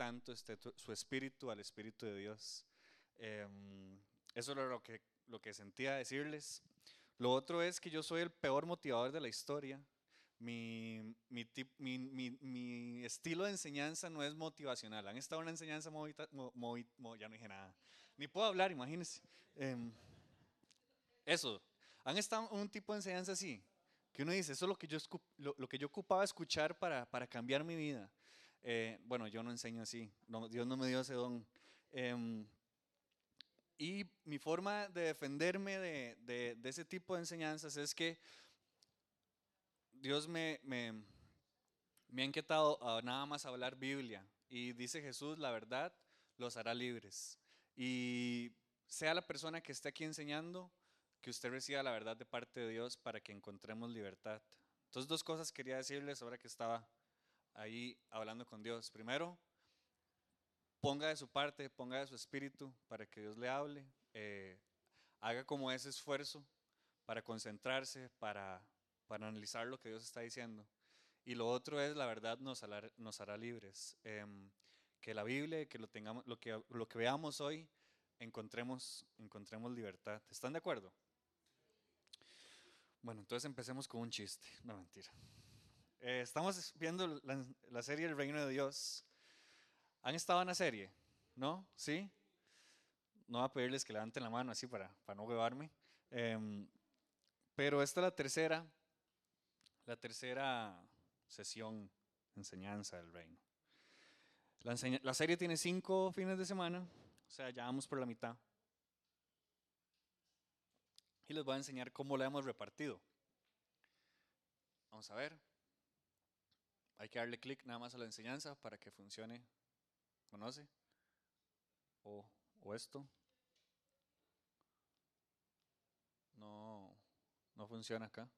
tanto este, su espíritu al espíritu de Dios. Em, eso era lo que, lo que sentía decirles. Lo otro es que yo soy el peor motivador de la historia. Mi, mi, mi, mi, estilo de enseñanza no es motivacional. Han estado en una enseñanza movita, ya no dije nada. Ni puedo hablar, imagínense. Em, eso. Han estado en un tipo de enseñanza así, que uno dice, eso es lo que yo, lo, que yo ocupaba escuchar para, para cambiar mi vida. Eh, bueno, yo no enseño así. Dios no me dio ese don. Em, y mi forma de defenderme de, ese tipo de enseñanzas es que Dios me, me, me ha inquietado a nada más hablar Biblia. Y dice Jesús, la verdad los hará libres. Y sea la persona que esté aquí enseñando, que usted reciba la verdad de parte de Dios para que encontremos libertad. Entonces, dos cosas quería decirles ahora que estaba ahí hablando con Dios. Primero, ponga de su parte, ponga de su espíritu para que Dios le hable. Eh, haga como ese esfuerzo para concentrarse, para para analizar lo que Dios está diciendo. Y lo otro es, la verdad nos hará, libres. Em, que la Biblia, que lo, tengamos, lo, que, lo que veamos hoy, encontremos, encontremos libertad. ¿Están de acuerdo? Bueno, entonces empecemos con un chiste. No, mentira. Eh, estamos viendo la, la, serie El Reino de Dios. ¿Han estado en la serie? ¿No? ¿Sí? No voy a pedirles que levanten la mano así para, para no huevarme. Em, pero esta es la tercera la tercera sesión, enseñanza del reino. La, serie tiene cinco fines de semana, o sea, ya vamos por la mitad. Y les voy a enseñar cómo la hemos repartido. Vamos a ver. Hay que darle clic nada más a la enseñanza para que funcione. ¿Conoce? O, o esto. No, no funciona acá.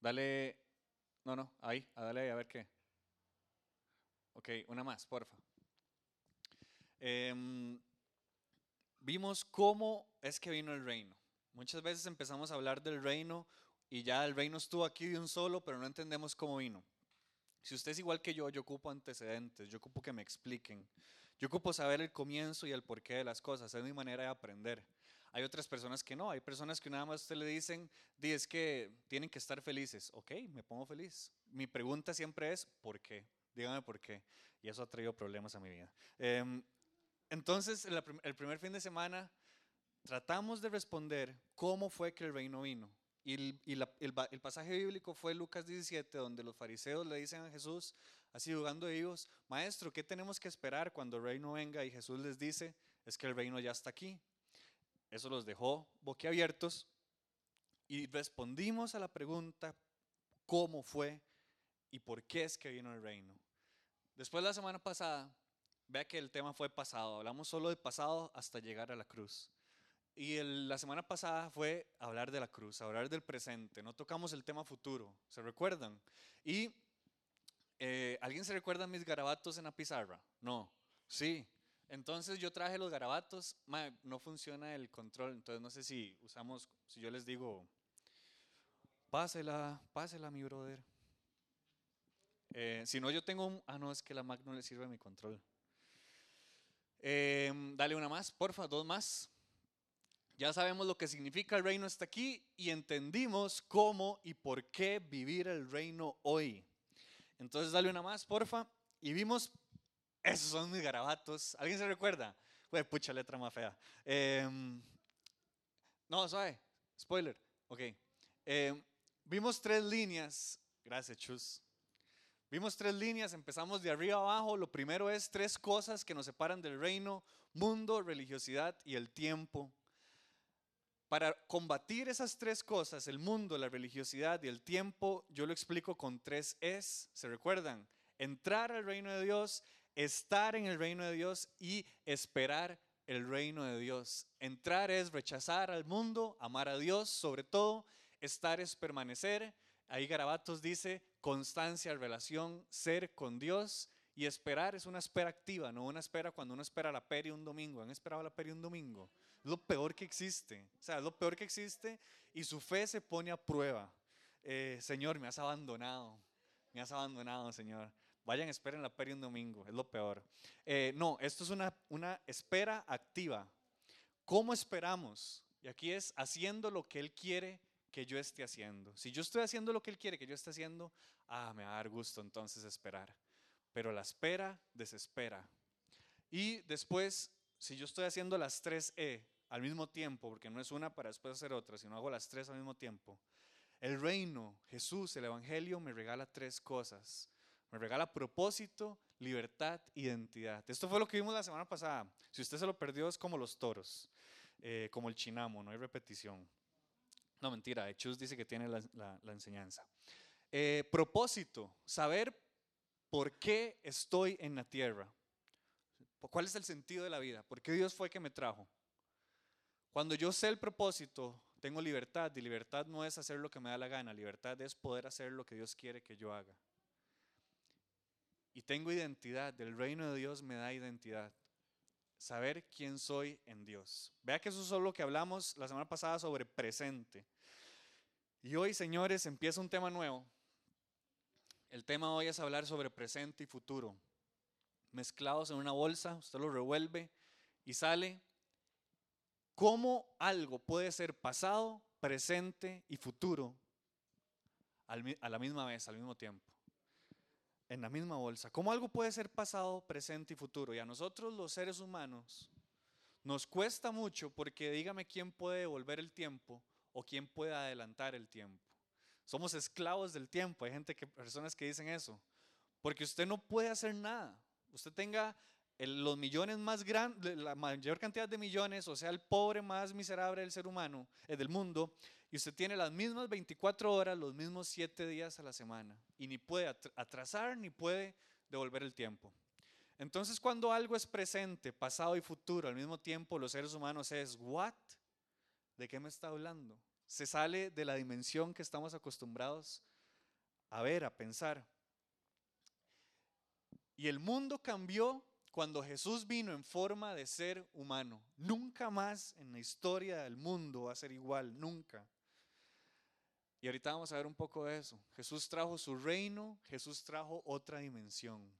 Dale, no, no, ahí, a dale ahí a ver qué. Ok, una más, porfa. Em, vimos cómo es que vino el reino. Muchas veces empezamos a hablar del reino y ya el reino estuvo aquí de un solo, pero no entendemos cómo vino. Si usted es igual que yo, yo ocupo antecedentes, yo ocupo que me expliquen, yo ocupo saber el comienzo y el porqué de las cosas, es mi manera de aprender. Hay otras personas que no, hay personas que nada más usted le dicen, es que tienen que estar felices. Ok, me pongo feliz. Mi pregunta siempre es, ¿por qué? Dígame por qué. Y eso ha traído problemas a mi vida. Em, entonces, el primer fin de semana tratamos de responder cómo fue que el reino vino. Y, el, pasaje bíblico fue Lucas 17, donde los fariseos le dicen a Jesús, así jugando ellos, Maestro, ¿qué tenemos que esperar cuando el reino venga? Y Jesús les dice, es que el reino ya está aquí. Eso los dejó boquiabiertos y respondimos a la pregunta cómo fue y por qué es que vino el reino. Después la semana pasada, vea que el tema fue pasado, hablamos solo de pasado hasta llegar a la cruz. Y la semana pasada fue hablar de la cruz, hablar del presente, no tocamos el tema futuro, ¿se recuerdan? Y eh, ¿alguien se recuerda mis garabatos en la pizarra? No, sí, entonces yo traje los garabatos, no funciona el control, entonces no sé si usamos, si yo les digo, pásela, pásela mi brother. Eh, si no, yo tengo un, ah no, es que la Mac no le sirve a mi control. Em, dale una más, porfa, dos más. Ya sabemos lo que significa el reino está aquí y entendimos cómo y por qué vivir el reino hoy. Entonces dale una más, porfa. Y vimos esos son mis garabatos. ¿Alguien se recuerda? Fue pucha letra más fea. Em, no, suave. Spoiler. Ok. Em, vimos tres líneas. Gracias, Chus. Vimos tres líneas, empezamos de arriba abajo. Lo primero es tres cosas que nos separan del reino, mundo, religiosidad y el tiempo. Para combatir esas tres cosas, el mundo, la religiosidad y el tiempo, yo lo explico con tres es. ¿Se recuerdan? Entrar al reino de Dios, estar en el reino de Dios y esperar el reino de Dios. Entrar es rechazar al mundo, amar a Dios sobre todo, estar es permanecer. Ahí Garabatos dice constancia, relación, ser con Dios y esperar es una espera activa, no una espera cuando uno espera la peri un domingo. ¿Han esperado la peri un domingo? Es lo peor que existe. O sea, es lo peor que existe y su fe se pone a prueba. Eh, señor, me has abandonado. Me has abandonado, Señor Vayan, esperen la peri un domingo, es lo peor. Eh, no, esto es una, una espera activa. ¿Cómo esperamos? Y aquí es haciendo lo que Él quiere que yo esté haciendo. Si yo estoy haciendo lo que Él quiere que yo esté haciendo, ah, me va a dar gusto entonces esperar. Pero la espera desespera. Y después, si yo estoy haciendo las tres E al mismo tiempo, porque no es una para después hacer otra, sino hago las tres al mismo tiempo, el reino, Jesús, el Evangelio me regala tres cosas. Me regala propósito, libertad, identidad. Esto fue lo que vimos la semana pasada. Si usted se lo perdió es como los toros, eh, como el chinamo, no hay repetición. No, mentira, Chus dice que tiene la, enseñanza. Eh, propósito, saber por qué estoy en la tierra. ¿Cuál es el sentido de la vida? ¿Por qué Dios fue que me trajo? Cuando yo sé el propósito, tengo libertad y libertad no es hacer lo que me da la gana, libertad es poder hacer lo que Dios quiere que yo haga. Y tengo identidad, del reino de Dios me da identidad. Saber quién soy en Dios. Vea que eso es lo que hablamos la semana pasada sobre presente. Y hoy, señores, empieza un tema nuevo. El tema hoy es hablar sobre presente y futuro. Mezclados en una bolsa, usted lo revuelve y sale cómo algo puede ser pasado, presente y futuro a la misma vez, al mismo tiempo. En la misma bolsa. ¿Cómo algo puede ser pasado, presente y futuro? Y a nosotros los seres humanos nos cuesta mucho porque dígame quién puede devolver el tiempo o quién puede adelantar el tiempo. Somos esclavos del tiempo. Hay gente personas que dicen eso. Porque usted no puede hacer nada. Usted tenga los millones más grandes, la mayor cantidad de millones, o sea, el pobre más miserable del ser humano, eh, del mundo, y usted tiene las mismas 24 horas, los mismos 7 días a la semana, y ni puede atrasar ni puede devolver el tiempo. Entonces, cuando algo es presente, pasado y futuro al mismo tiempo, los seres humanos es, ¿what? ¿De qué me está hablando? Se sale de la dimensión que estamos acostumbrados a ver, a pensar. Y el mundo cambió cuando Jesús vino en forma de ser humano. Nunca más en la historia del mundo va a ser igual, nunca. Y ahorita vamos a ver un poco de eso. Jesús trajo su reino, Jesús trajo otra dimensión.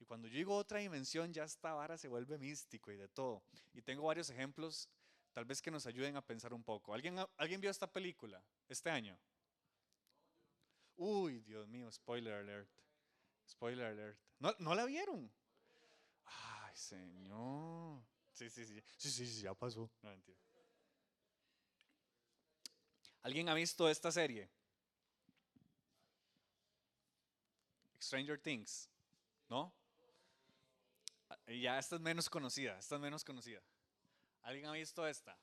Y cuando yo digo otra dimensión, ya esta vara se vuelve místico y de todo. Y tengo varios ejemplos, tal vez que nos ayuden a pensar un poco. ¿Alguien, ¿alguien vio esta película este año? Uy, Dios mío, spoiler alert. Spoiler alert. ¿No, ¿no la vieron? Señor. Sí, sí, sí. Sí, sí, sí, ya pasó. ¿Alguien ha visto esta serie? Stranger Things. ¿No? Ya esta es menos conocida, esta es menos conocida. ¿Alguien ha visto esta?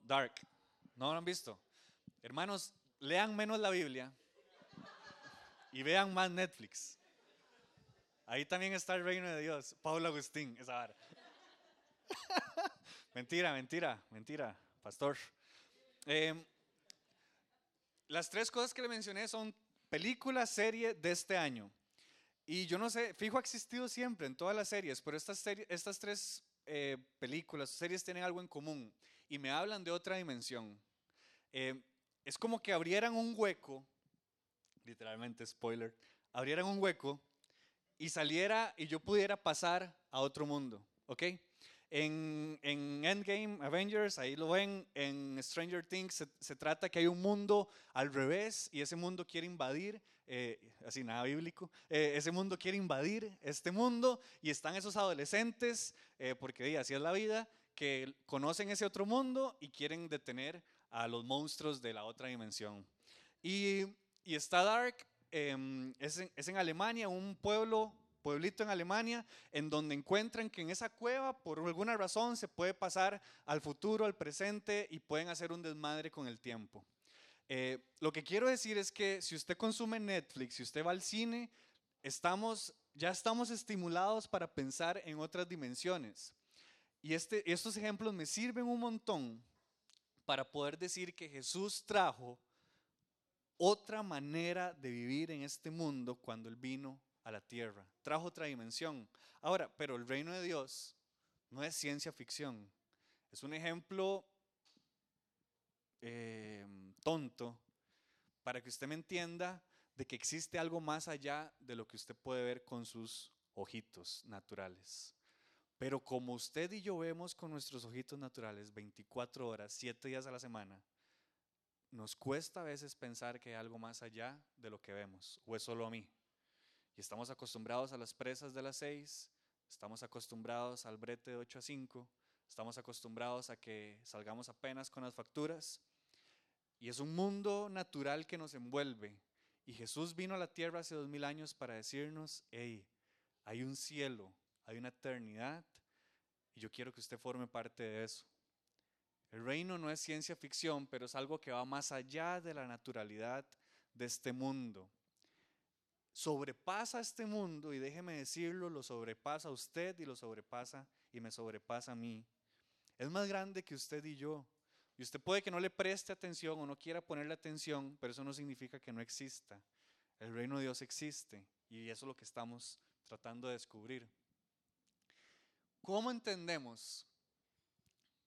Dark. ¿No lo han visto? Hermanos, lean menos la Biblia y vean más Netflix. Ahí también está el reino de Dios. Pablo Agustín, esa vara. mentira, mentira, mentira, pastor. Em, las tres cosas que le mencioné son película, serie de este año. Y yo no sé, fijo ha existido siempre en todas las series, pero estas, estas tres eh, películas, series tienen algo en común y me hablan de otra dimensión. Em, es como que abrieran un hueco, literalmente spoiler, abrieran un hueco y saliera y yo pudiera pasar a otro mundo, ¿ok? En, en Endgame, Avengers, ahí lo ven, en Stranger Things se, trata que hay un mundo al revés y ese mundo quiere invadir, eh, así nada bíblico, eh, ese mundo quiere invadir este mundo y están esos adolescentes, eh, porque así es la vida, que conocen ese otro mundo y quieren detener a los monstruos de la otra dimensión. Y, y está Dark, Em, es, en, Alemania, un pueblo, pueblito en Alemania, en donde encuentran que en esa cueva, por alguna razón, se puede pasar al futuro, al presente y pueden hacer un desmadre con el tiempo. Eh, lo que quiero decir es que si usted consume Netflix, si usted va al cine, estamos, ya estamos estimulados para pensar en otras dimensiones. Y este, estos ejemplos me sirven un montón para poder decir que Jesús trajo otra manera de vivir en este mundo cuando Él vino a la tierra. Trajo otra dimensión. Ahora, pero el reino de Dios no es ciencia ficción. Es un ejemplo eh, tonto para que usted me entienda de que existe algo más allá de lo que usted puede ver con sus ojitos naturales. Pero como usted y yo vemos con nuestros ojitos naturales 24 horas, 7 días a la semana, nos cuesta a veces pensar que hay algo más allá de lo que vemos, o es solo a mí. Y estamos acostumbrados a las presas de las 6, estamos acostumbrados al brete de 8 a 5, estamos acostumbrados a que salgamos apenas con las facturas. Y es un mundo natural que nos envuelve. Y Jesús vino a la tierra hace dos mil años para decirnos, hey, hay un cielo, hay una eternidad, y yo quiero que usted forme parte de eso. El reino no es ciencia ficción, pero es algo que va más allá de la naturalidad de este mundo. Sobrepasa este mundo y déjeme decirlo, lo sobrepasa a usted y lo sobrepasa y me sobrepasa a mí. Es más grande que usted y yo. Y usted puede que no le preste atención o no quiera ponerle atención, pero eso no significa que no exista. El reino de Dios existe y eso es lo que estamos tratando de descubrir. ¿Cómo entendemos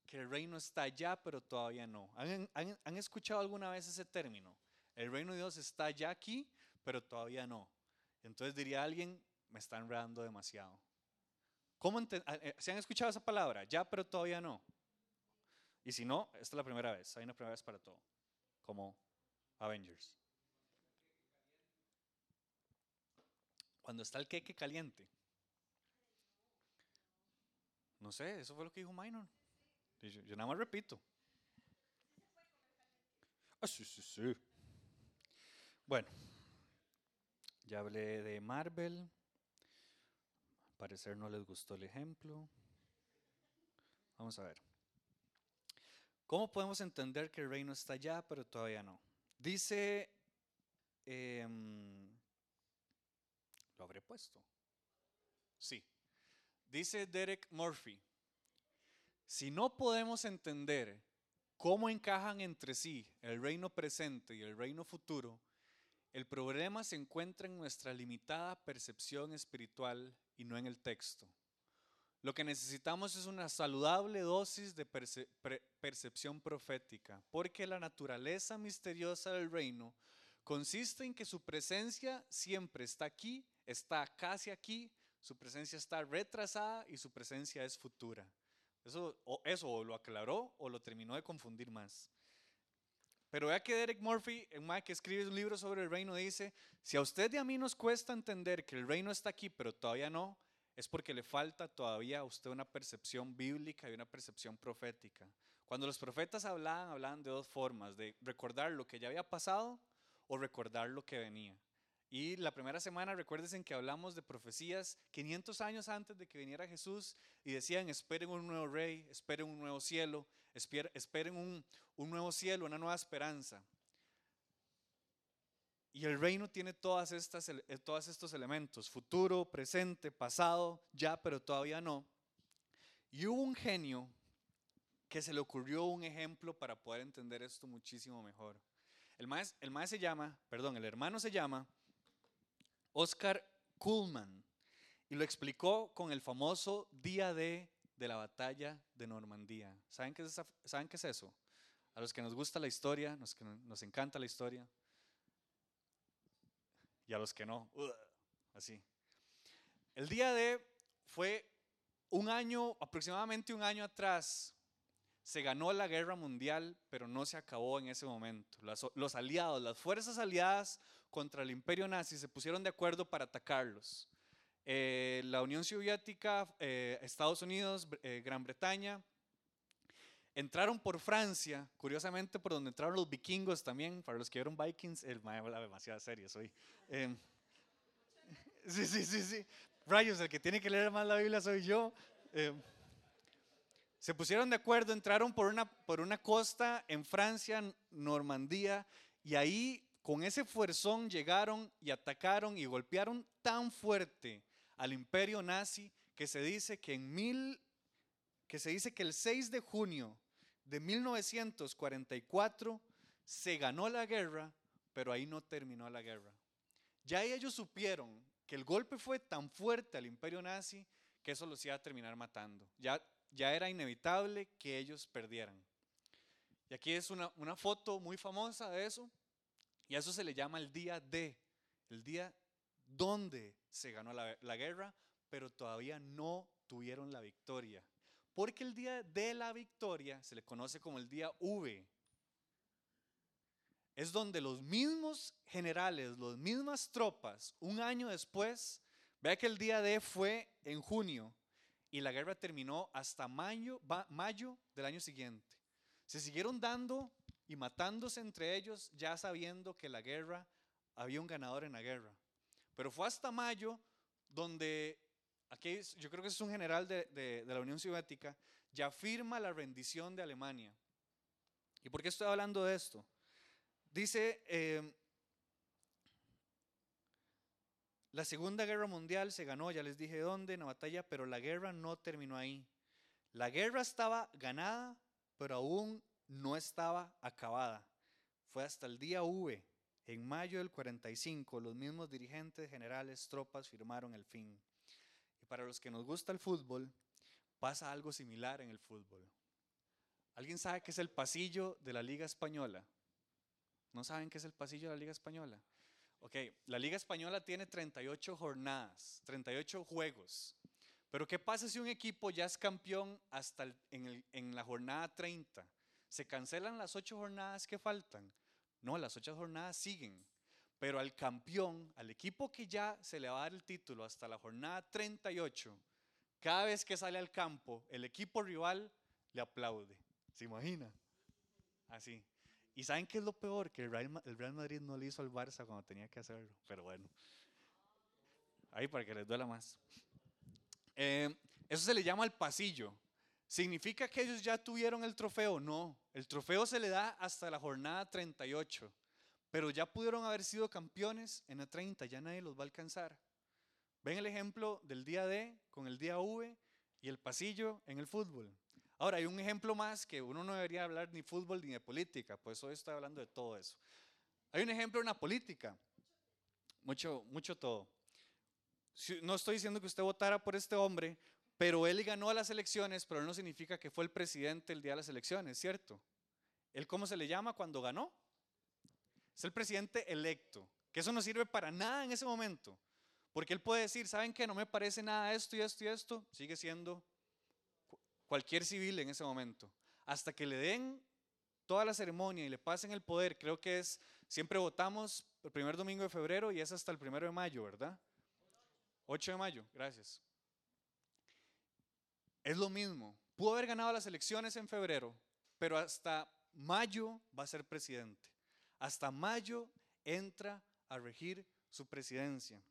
que el reino está allá, pero todavía no. ¿Han, escuchado alguna vez ese término? El reino de Dios está ya aquí, pero todavía no. Entonces diría alguien, me está enredando demasiado. ¿Cómo ah, eh, ¿Se han escuchado esa palabra? Ya, pero todavía no. Y si no, esta es la primera vez. Hay una primera vez para todo. Como Avengers. Cuando está el queque caliente. No sé, eso fue lo que dijo Minor. Yo, nada más repito. Ah, sí, sí, sí. Bueno, ya hablé de Marvel. Al parecer no les gustó el ejemplo. Vamos a ver. ¿Cómo podemos entender que el reino está allá, pero todavía no? Dice, em, ¿lo habré puesto? Sí. Dice Derek Murphy, si no podemos entender cómo encajan entre sí el reino presente y el reino futuro, el problema se encuentra en nuestra limitada percepción espiritual y no en el texto. Lo que necesitamos es una saludable dosis de percepción profética, porque la naturaleza misteriosa del reino consiste en que su presencia siempre está aquí, está casi aquí, su presencia está retrasada y su presencia es futura. Eso o, eso lo aclaró o lo terminó de confundir más. Pero vea que Derek Murphy, en que escribe un libro sobre el reino, dice, si a usted y a mí nos cuesta entender que el reino está aquí, pero todavía no, es porque le falta todavía a usted una percepción bíblica y una percepción profética. Cuando los profetas hablaban, hablaban de dos formas, de recordar lo que ya había pasado o recordar lo que venía. Y la primera semana, recuérdense que hablamos de profecías 500 años antes de que viniera Jesús y decían, esperen un nuevo rey, esperen un nuevo cielo, esperen un, un nuevo cielo, una nueva esperanza. Y el reino tiene todas estas, eh, todos estos elementos, futuro, presente, pasado, ya, pero todavía no. Y hubo un genio que se le ocurrió un ejemplo para poder entender esto muchísimo mejor. El maestro, el maestro se llama, perdón, el hermano se llama Oscar Kuhlman y lo explicó con el famoso día D de la batalla de Normandía. ¿Saben qué es, ¿saben qué es eso? A los que nos gusta la historia, nos, nos encanta la historia, y a los que no, así. El día D fue un año, aproximadamente un año atrás, se ganó la guerra mundial, pero no se acabó en ese momento. los aliados, las fuerzas aliadas contra el imperio nazi se pusieron de acuerdo para atacarlos. Eh, la Unión Soviética, eh, Estados Unidos, eh, Gran Bretaña, entraron por Francia, curiosamente por donde entraron los vikingos también, para los que vieron Vikings, el me habla demasiado serio soy. Em, sí, sí, sí, sí. Rayos, el que tiene que leer más la Biblia soy yo. Em, se pusieron de acuerdo, entraron por una, por una costa en Francia, Normandía, y ahí con ese fuerzón llegaron y atacaron y golpearon tan fuerte al imperio nazi que se dice que en mil, que se dice que el 6 de junio de 1944 se ganó la guerra, pero ahí no terminó la guerra. Ya ellos supieron que el golpe fue tan fuerte al imperio nazi que eso los iba a terminar matando. Ya, ya era inevitable que ellos perdieran. Y aquí es una, una foto muy famosa de eso. Y a eso se le llama el día D el día donde se ganó la, la guerra, pero todavía no tuvieron la victoria. Porque el día de la victoria se le conoce como el día V. Es donde los mismos generales, las mismas tropas, un año después, vea que el día D fue en junio y la guerra terminó hasta mayo, mayo del año siguiente. Se siguieron dando y matándose entre ellos ya sabiendo que la guerra había un ganador en la guerra. Pero fue hasta mayo donde, aquí yo creo que es un general de, la Unión Soviética, ya firma la rendición de Alemania. ¿Y por qué estoy hablando de esto? Dice, eh, la Segunda Guerra Mundial se ganó, ya les dije dónde, en la batalla, pero la guerra no terminó ahí. La guerra estaba ganada, pero aún no estaba acabada. Fue hasta el día V, en mayo del 45, los mismos dirigentes generales, tropas firmaron el fin. Para los que nos gusta el fútbol, pasa algo similar en el fútbol. ¿Alguien sabe qué es el pasillo de la Liga Española? ¿No saben qué es el pasillo de la Liga Española? Ok, la Liga Española tiene 38 jornadas, 38 juegos. Pero ¿qué pasa si un equipo ya es campeón hasta en, en, la jornada 30? ¿Se cancelan las ocho jornadas que faltan? No, las ocho jornadas siguen. Pero al campeón, al equipo que ya se le va a dar el título hasta la jornada 38, cada vez que sale al campo, el equipo rival le aplaude. ¿Se imagina? Así. ¿Y saben qué es lo peor? Que el Real, Madrid no le hizo al Barça cuando tenía que hacerlo. Pero bueno. Ahí para que les duela más. Eh, eso se le llama el pasillo. ¿Significa que ellos ya tuvieron el trofeo? No, el trofeo se le da hasta la jornada 38, pero ya pudieron haber sido campeones en la 30, ya nadie los va a alcanzar. Ven el ejemplo del día D con el día V y el pasillo en el fútbol. Ahora, hay un ejemplo más que uno no debería hablar ni fútbol ni de política, pues hoy estoy hablando de todo eso. Hay un ejemplo en la política, mucho, mucho todo. No estoy diciendo que usted votara por este hombre, pero él ganó las elecciones, pero no significa que fue el presidente el día de las elecciones, ¿cierto? ¿Él cómo se le llama cuando ganó? Es el presidente electo, que eso no sirve para nada en ese momento, porque él puede decir, ¿saben qué? No me parece nada esto y esto y esto, sigue siendo cualquier civil en ese momento, hasta que le den toda la ceremonia y le pasen el poder, creo que es, siempre votamos el primer domingo de febrero y es hasta el primero de mayo, ¿verdad? 8 de mayo, gracias. Es lo mismo. Pudo haber ganado las elecciones en febrero, pero hasta mayo va a ser presidente. Hasta mayo entra a regir su presidencia.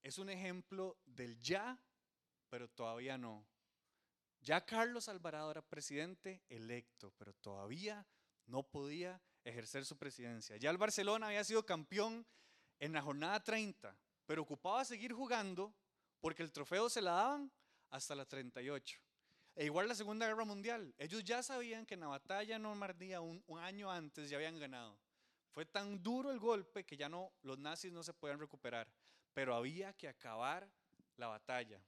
Es un ejemplo del ya, pero todavía no. Ya Carlos Alvarado era presidente electo, pero todavía no podía ejercer su presidencia. Ya el Barcelona había sido campeón en la jornada 30, pero ocupaba seguir jugando porque el trofeo se la daban hasta la 38. E igual la Segunda Guerra Mundial, ellos ya sabían que en la batalla en Normandía un, un año antes ya habían ganado. Fue tan duro el golpe que ya no, los nazis no se podían recuperar, pero había que acabar la batalla.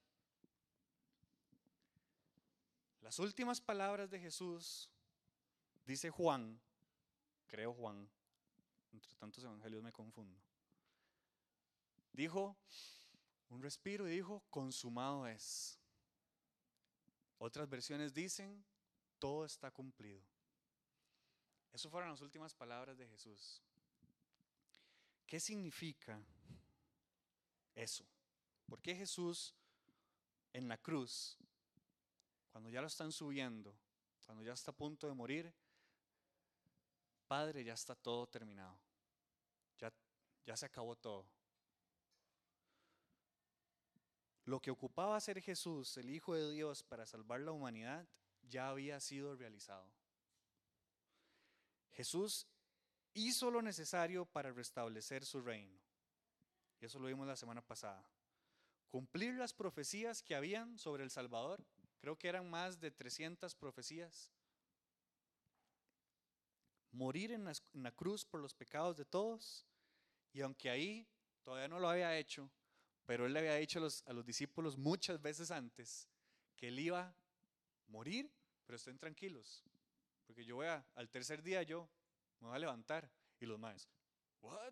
Las últimas palabras de Jesús, dice Juan, creo Juan, entre tantos evangelios me confundo, dijo, un respiro y dijo, consumado es. Otras versiones dicen, todo está cumplido. Eso fueron las últimas palabras de Jesús. ¿Qué significa eso? ¿Por qué Jesús en la cruz, cuando ya lo están subiendo, cuando ya está a punto de morir, Padre, ya está todo terminado. Ya, ya se acabó todo. Lo que ocupaba ser Jesús, el Hijo de Dios, para salvar la humanidad, ya había sido realizado. Jesús hizo lo necesario para restablecer su reino. Y eso lo vimos la semana pasada. Cumplir las profecías que habían sobre el Salvador. Creo que eran más de 300 profecías. Morir en la, en la cruz por los pecados de todos. Y aunque ahí todavía no lo había hecho, pero él le había dicho a los, discípulos muchas veces antes que él iba a morir, pero estén tranquilos, porque yo voy a, al tercer día yo me voy a levantar y los más, What?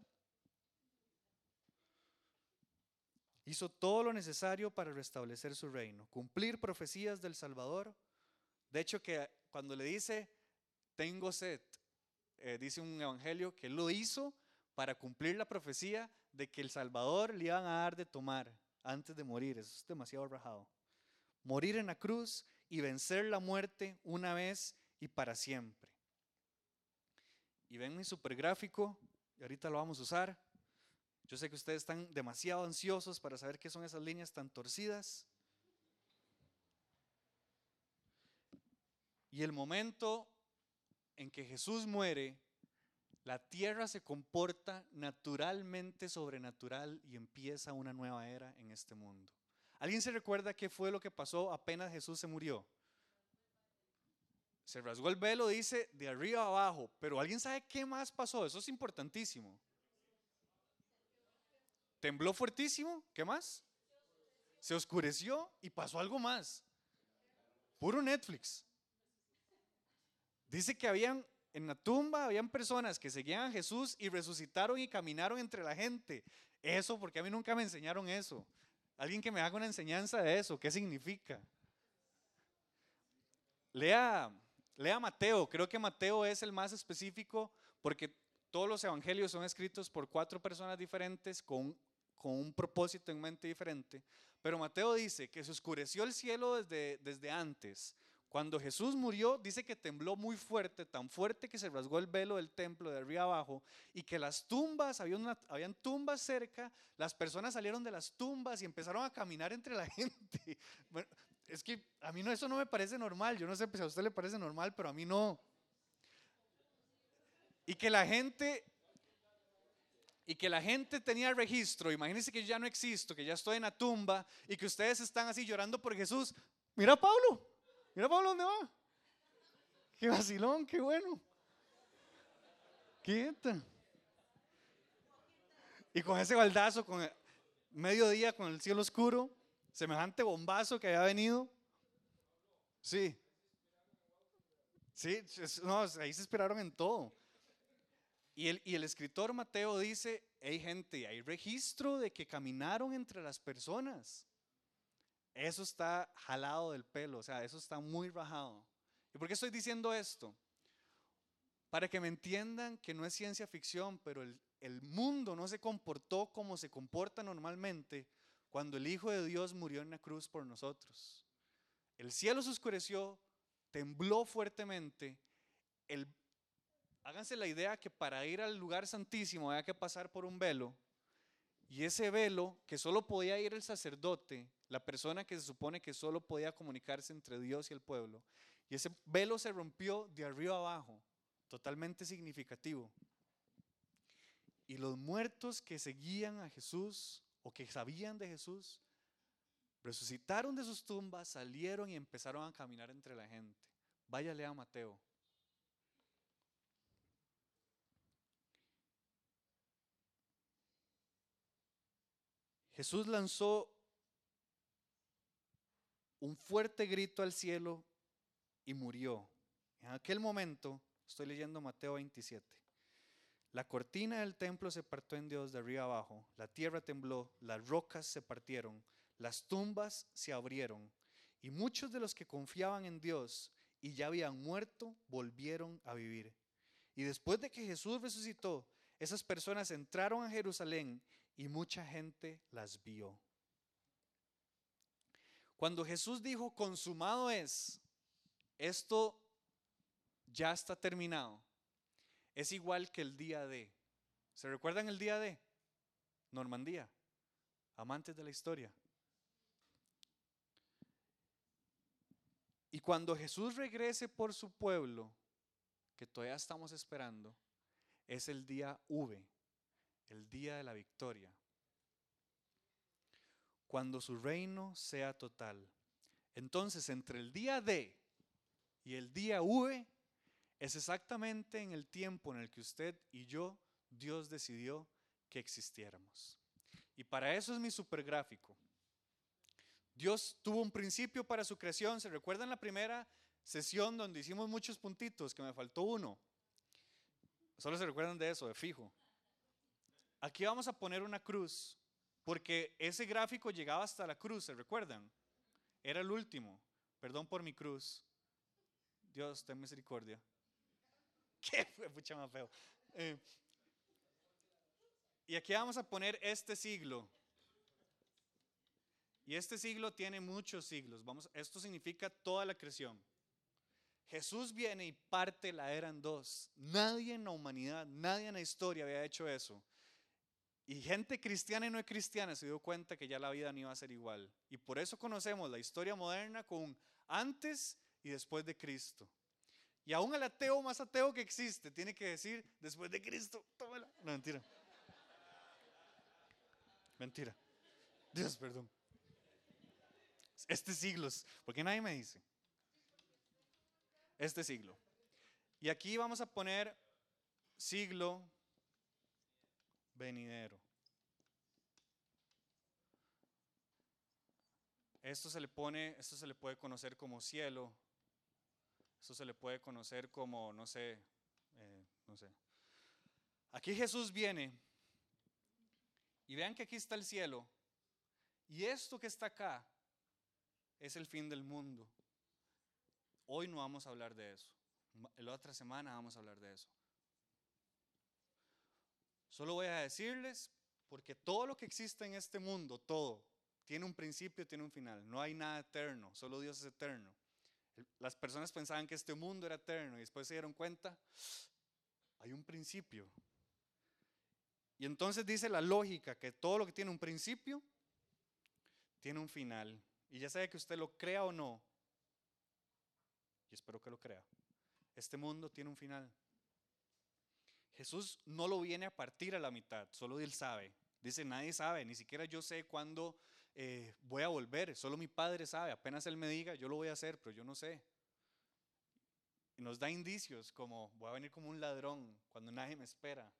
Hizo todo lo necesario para restablecer su reino, cumplir profecías del Salvador. De hecho, que cuando le dice, tengo sed, eh, dice un evangelio que lo hizo para cumplir la profecía de que el Salvador le iban a dar de tomar antes de morir. Eso es demasiado rajado. Morir en la cruz y vencer la muerte una vez y para siempre. Y ven mi supergráfico, y ahorita lo vamos a usar. Yo sé que ustedes están demasiado ansiosos para saber qué son esas líneas tan torcidas. Y el momento en que Jesús muere, la tierra se comporta naturalmente sobrenatural y empieza una nueva era en este mundo. ¿Alguien se recuerda qué fue lo que pasó apenas Jesús se murió? Se rasgó el velo, dice, de arriba abajo, pero ¿alguien sabe qué más pasó? Eso es importantísimo. Tembló fuertísimo, ¿qué más? Se oscureció y pasó algo más. Puro Netflix. Dice que habían en la tumba habían personas que seguían a Jesús y resucitaron y caminaron entre la gente. Eso porque a mí nunca me enseñaron eso. Alguien que me haga una enseñanza de eso, ¿qué significa? Lea, lea Mateo, creo que Mateo es el más específico porque todos los evangelios son escritos por cuatro personas diferentes con, con un propósito en mente diferente. Pero Mateo dice que se oscureció el cielo desde, desde antes, cuando Jesús murió, dice que tembló muy fuerte, tan fuerte que se rasgó el velo del templo de arriba abajo y que las tumbas, había habían tumbas cerca, las personas salieron de las tumbas y empezaron a caminar entre la gente. Bueno, es que a mí no, eso no me parece normal, yo no sé si a usted le parece normal, pero a mí no. Y que la gente, y que la gente tenía registro, imagínense que yo ya no existo, que ya estoy en la tumba y que ustedes están así llorando por Jesús. Mira Pablo, Mira Pablo, ¿dónde va? Qué vacilón, qué bueno. Quieta. Y con ese baldazo, con el mediodía, con el cielo oscuro, semejante bombazo que había venido. Sí. Sí, no, ahí se esperaron en todo. Y el, y el escritor Mateo dice, hay gente, hay registro de que caminaron entre las personas. Eso está jalado del pelo, o sea, eso está muy rajado. ¿Y por qué estoy diciendo esto? Para que me entiendan que no es ciencia ficción, pero el, mundo no se comportó como se comporta normalmente cuando el Hijo de Dios murió en la cruz por nosotros. El cielo se oscureció, tembló fuertemente. El, háganse la idea que para ir al lugar santísimo había que pasar por un velo. Y ese velo, que solo podía ir el sacerdote, la persona que se supone que solo podía comunicarse entre Dios y el pueblo. Y ese velo se rompió de arriba abajo, totalmente significativo. Y los muertos que seguían a Jesús o que sabían de Jesús, resucitaron de sus tumbas, salieron y empezaron a caminar entre la gente. Váyale a Mateo. Jesús lanzó un fuerte grito al cielo y murió. En aquel momento, estoy leyendo Mateo 27, la cortina del templo se partió en Dios de arriba abajo, la tierra tembló, las rocas se partieron, las tumbas se abrieron y muchos de los que confiaban en Dios y ya habían muerto volvieron a vivir. Y después de que Jesús resucitó, esas personas entraron a Jerusalén y mucha gente las vio. Cuando Jesús dijo, consumado es, esto ya está terminado, es igual que el día de. ¿Se recuerdan el día de? Normandía, amantes de la historia. Y cuando Jesús regrese por su pueblo, que todavía estamos esperando, es el día V, día de la victoria cuando su reino sea total. Entonces, entre el día D y el día V es exactamente en el tiempo en el que usted y yo, Dios decidió que existiéramos. Y para eso es mi supergráfico. Dios tuvo un principio para su creación. ¿Se recuerdan la primera sesión donde hicimos muchos puntitos, que me faltó uno? Solo se recuerdan de eso, de fijo. Aquí vamos a poner una cruz, porque ese gráfico llegaba hasta la cruz, ¿se recuerdan? Era el último. Perdón por mi cruz. Dios, ten misericordia. ¿Qué fue? Pucha más feo. Eh, y aquí vamos a poner este siglo. Y este siglo tiene muchos siglos. Vamos, esto significa toda la creación. Jesús viene y parte la era en dos. Nadie en la humanidad, nadie en la historia había hecho eso. Y gente cristiana y no cristiana se dio cuenta que ya la vida no iba a ser igual. Y por eso conocemos la historia moderna con antes y después de Cristo. Y aún el ateo más ateo que existe tiene que decir, después de Cristo, tómala. No, mentira. Mentira. Dios, perdón. Este siglo, porque nadie me dice este siglo. Y aquí vamos a poner siglo venidero. Esto se le pone, esto se le puede conocer como cielo. Esto se le puede conocer como, no sé, eh, no sé. Aquí Jesús viene y vean que aquí está el cielo. Y esto que está acá es el fin del mundo. Hoy no vamos a hablar de eso. La otra semana vamos a hablar de eso. Solo voy a decirles, porque todo lo que existe en este mundo, todo, tiene un principio, tiene un final. No hay nada eterno, solo Dios es eterno. Las personas pensaban que este mundo era eterno y después se dieron cuenta, hay un principio. Y entonces dice la lógica que todo lo que tiene un principio, tiene un final. Y ya sea que usted lo crea o no, y espero que lo crea. Este mundo tiene un final. Jesús no lo viene a partir a la mitad, solo Él sabe. Dice, nadie sabe, ni siquiera yo sé cuándo eh, voy a volver, solo mi Padre sabe. Apenas Él me diga, yo lo voy a hacer, pero yo no sé. Y nos da indicios como, voy a venir como un ladrón cuando nadie me espera.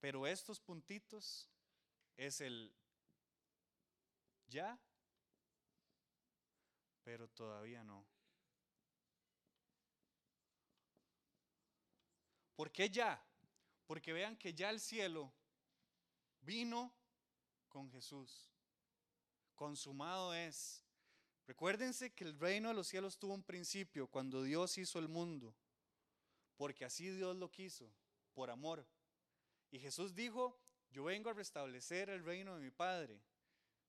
Pero estos puntitos es el ya pero todavía no. ¿Por qué ya? Porque vean que ya el cielo vino con Jesús. Consumado es. Recuérdense que el reino de los cielos tuvo un principio cuando Dios hizo el mundo, porque así Dios lo quiso, por amor. Y Jesús dijo, yo vengo a restablecer el reino de mi Padre.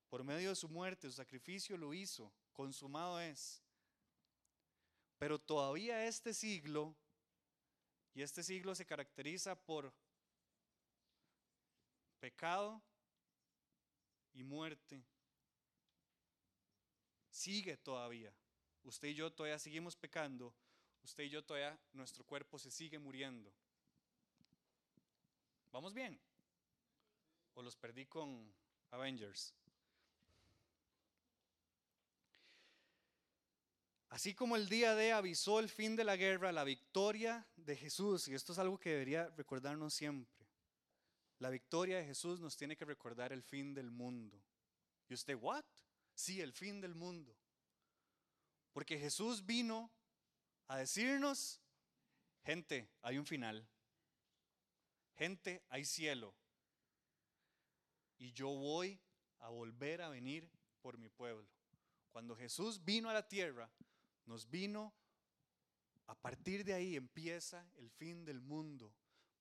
Por medio de su muerte, su sacrificio lo hizo consumado es. Pero todavía este siglo, y este siglo se caracteriza por pecado y muerte, sigue todavía. Usted y yo todavía seguimos pecando, usted y yo todavía, nuestro cuerpo se sigue muriendo. ¿Vamos bien? ¿O los perdí con Avengers? Así como el día de avisó el fin de la guerra, la victoria de Jesús, y esto es algo que debería recordarnos siempre, la victoria de Jesús nos tiene que recordar el fin del mundo. ¿Y usted, what? Sí, el fin del mundo. Porque Jesús vino a decirnos, gente, hay un final. Gente, hay cielo. Y yo voy a volver a venir por mi pueblo. Cuando Jesús vino a la tierra, nos vino, a partir de ahí empieza el fin del mundo,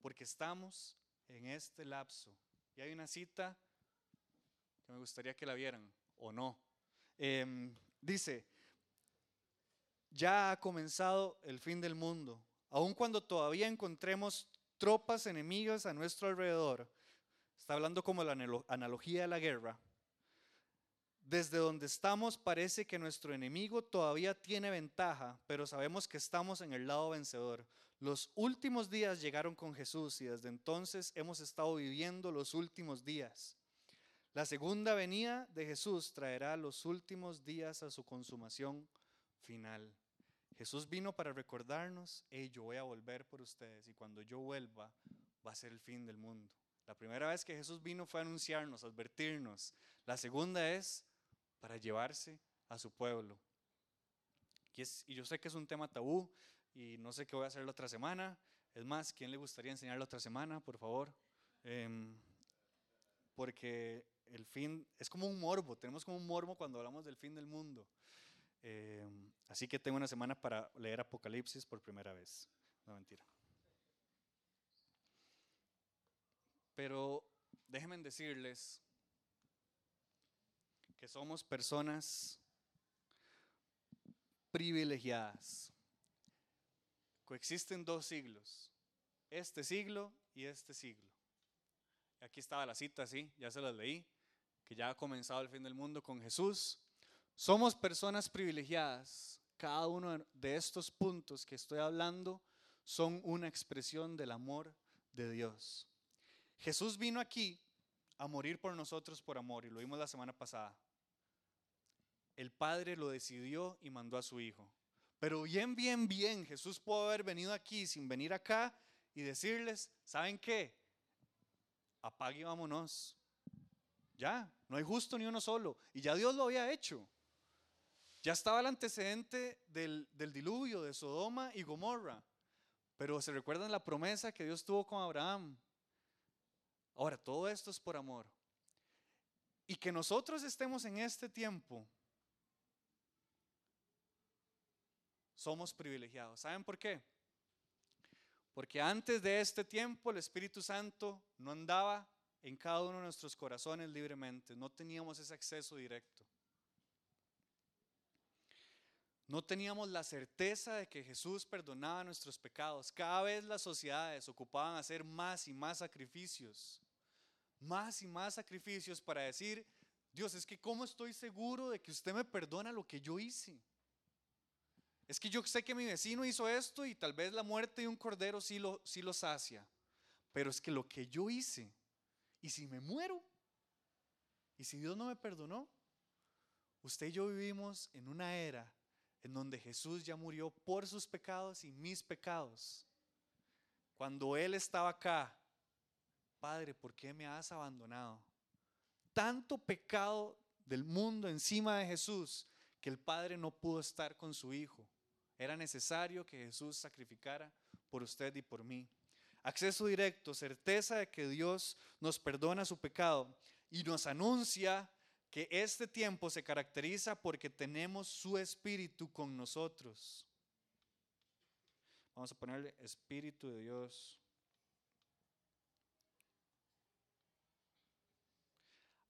porque estamos en este lapso. Y hay una cita que me gustaría que la vieran, o no. Em, dice, ya ha comenzado el fin del mundo, aun cuando todavía encontremos tropas enemigas a nuestro alrededor. Está hablando como la analogía de la guerra desde donde estamos parece que nuestro enemigo todavía tiene ventaja, pero sabemos que estamos en el lado vencedor. Los últimos días llegaron con Jesús y desde entonces hemos estado viviendo los últimos días. La segunda venida de Jesús traerá los últimos días a su consumación final. Jesús vino para recordarnos, hey, yo voy a volver por ustedes y cuando yo vuelva va a ser el fin del mundo. La primera vez que Jesús vino fue a anunciarnos, advertirnos. La segunda es para llevarse a su pueblo. Y, yo sé que es un tema tabú y no sé qué voy a hacer la otra semana, Es más, ¿quién le gustaría enseñarlo otra semana, por favor? Em, porque el fin es como un morbo, tenemos como un morbo cuando hablamos del fin del mundo. Em, así que tengo una semana para leer Apocalipsis por primera vez. No mentira. Pero déjenme decirles que somos personas privilegiadas. Coexisten dos siglos, este siglo y este siglo. Aquí estaba la cita, sí, ya se las leí, que ya ha comenzado el fin del mundo con Jesús. Somos personas privilegiadas. Cada uno de estos puntos que estoy hablando son una expresión del amor de Dios. Jesús vino aquí a morir por nosotros por amor y lo vimos la semana pasada. El Padre lo decidió y mandó a su Hijo. Pero bien, bien, bien, Jesús pudo haber venido aquí sin venir acá y decirles, ¿saben qué? Apague y vámonos. Ya, no hay justo ni uno solo. Y ya Dios lo había hecho. Ya estaba el antecedente del, del diluvio de Sodoma y Gomorra. Pero se recuerdan la promesa que Dios tuvo con Abraham. Ahora, todo esto es por amor. Y que nosotros estemos en este tiempo, somos privilegiados. ¿Saben por qué? Porque antes de este tiempo el Espíritu Santo no andaba en cada uno de nuestros corazones libremente, no teníamos ese acceso directo. No teníamos la certeza de que Jesús perdonaba nuestros pecados. Cada vez las sociedades ocupaban hacer más y más sacrificios, más y más sacrificios para decir, Dios, es que ¿cómo estoy seguro de que usted me perdona lo que yo hice? Es que yo sé que mi vecino hizo esto y tal vez la muerte de un cordero sí lo, sí lo sacia. Pero es que lo que yo hice, y si me muero, y si Dios no me perdonó, usted y yo vivimos en una era en donde Jesús ya murió por sus pecados y mis pecados. Cuando Él estaba acá, Padre, ¿por qué me has abandonado? Tanto pecado del mundo encima de Jesús que el Padre no pudo estar con su Hijo. Era necesario que Jesús sacrificara por usted y por mí. Acceso directo, certeza de que Dios nos perdona su pecado y nos anuncia que este tiempo se caracteriza porque tenemos su espíritu con nosotros. Vamos a ponerle Espíritu de Dios.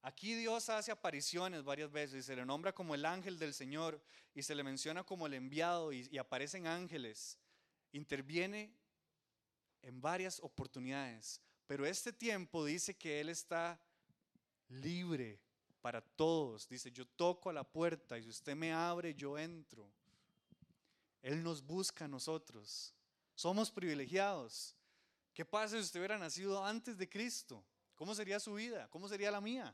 Aquí Dios hace apariciones varias veces y se le nombra como el ángel del Señor y se le menciona como el enviado y, aparecen ángeles. Interviene en varias oportunidades, pero este tiempo dice que Él está libre para todos. Dice, yo toco a la puerta y si usted me abre, yo entro. Él nos busca a nosotros. Somos privilegiados. ¿Qué pasa si usted hubiera nacido antes de Cristo? ¿Cómo sería su vida? ¿Cómo sería la mía?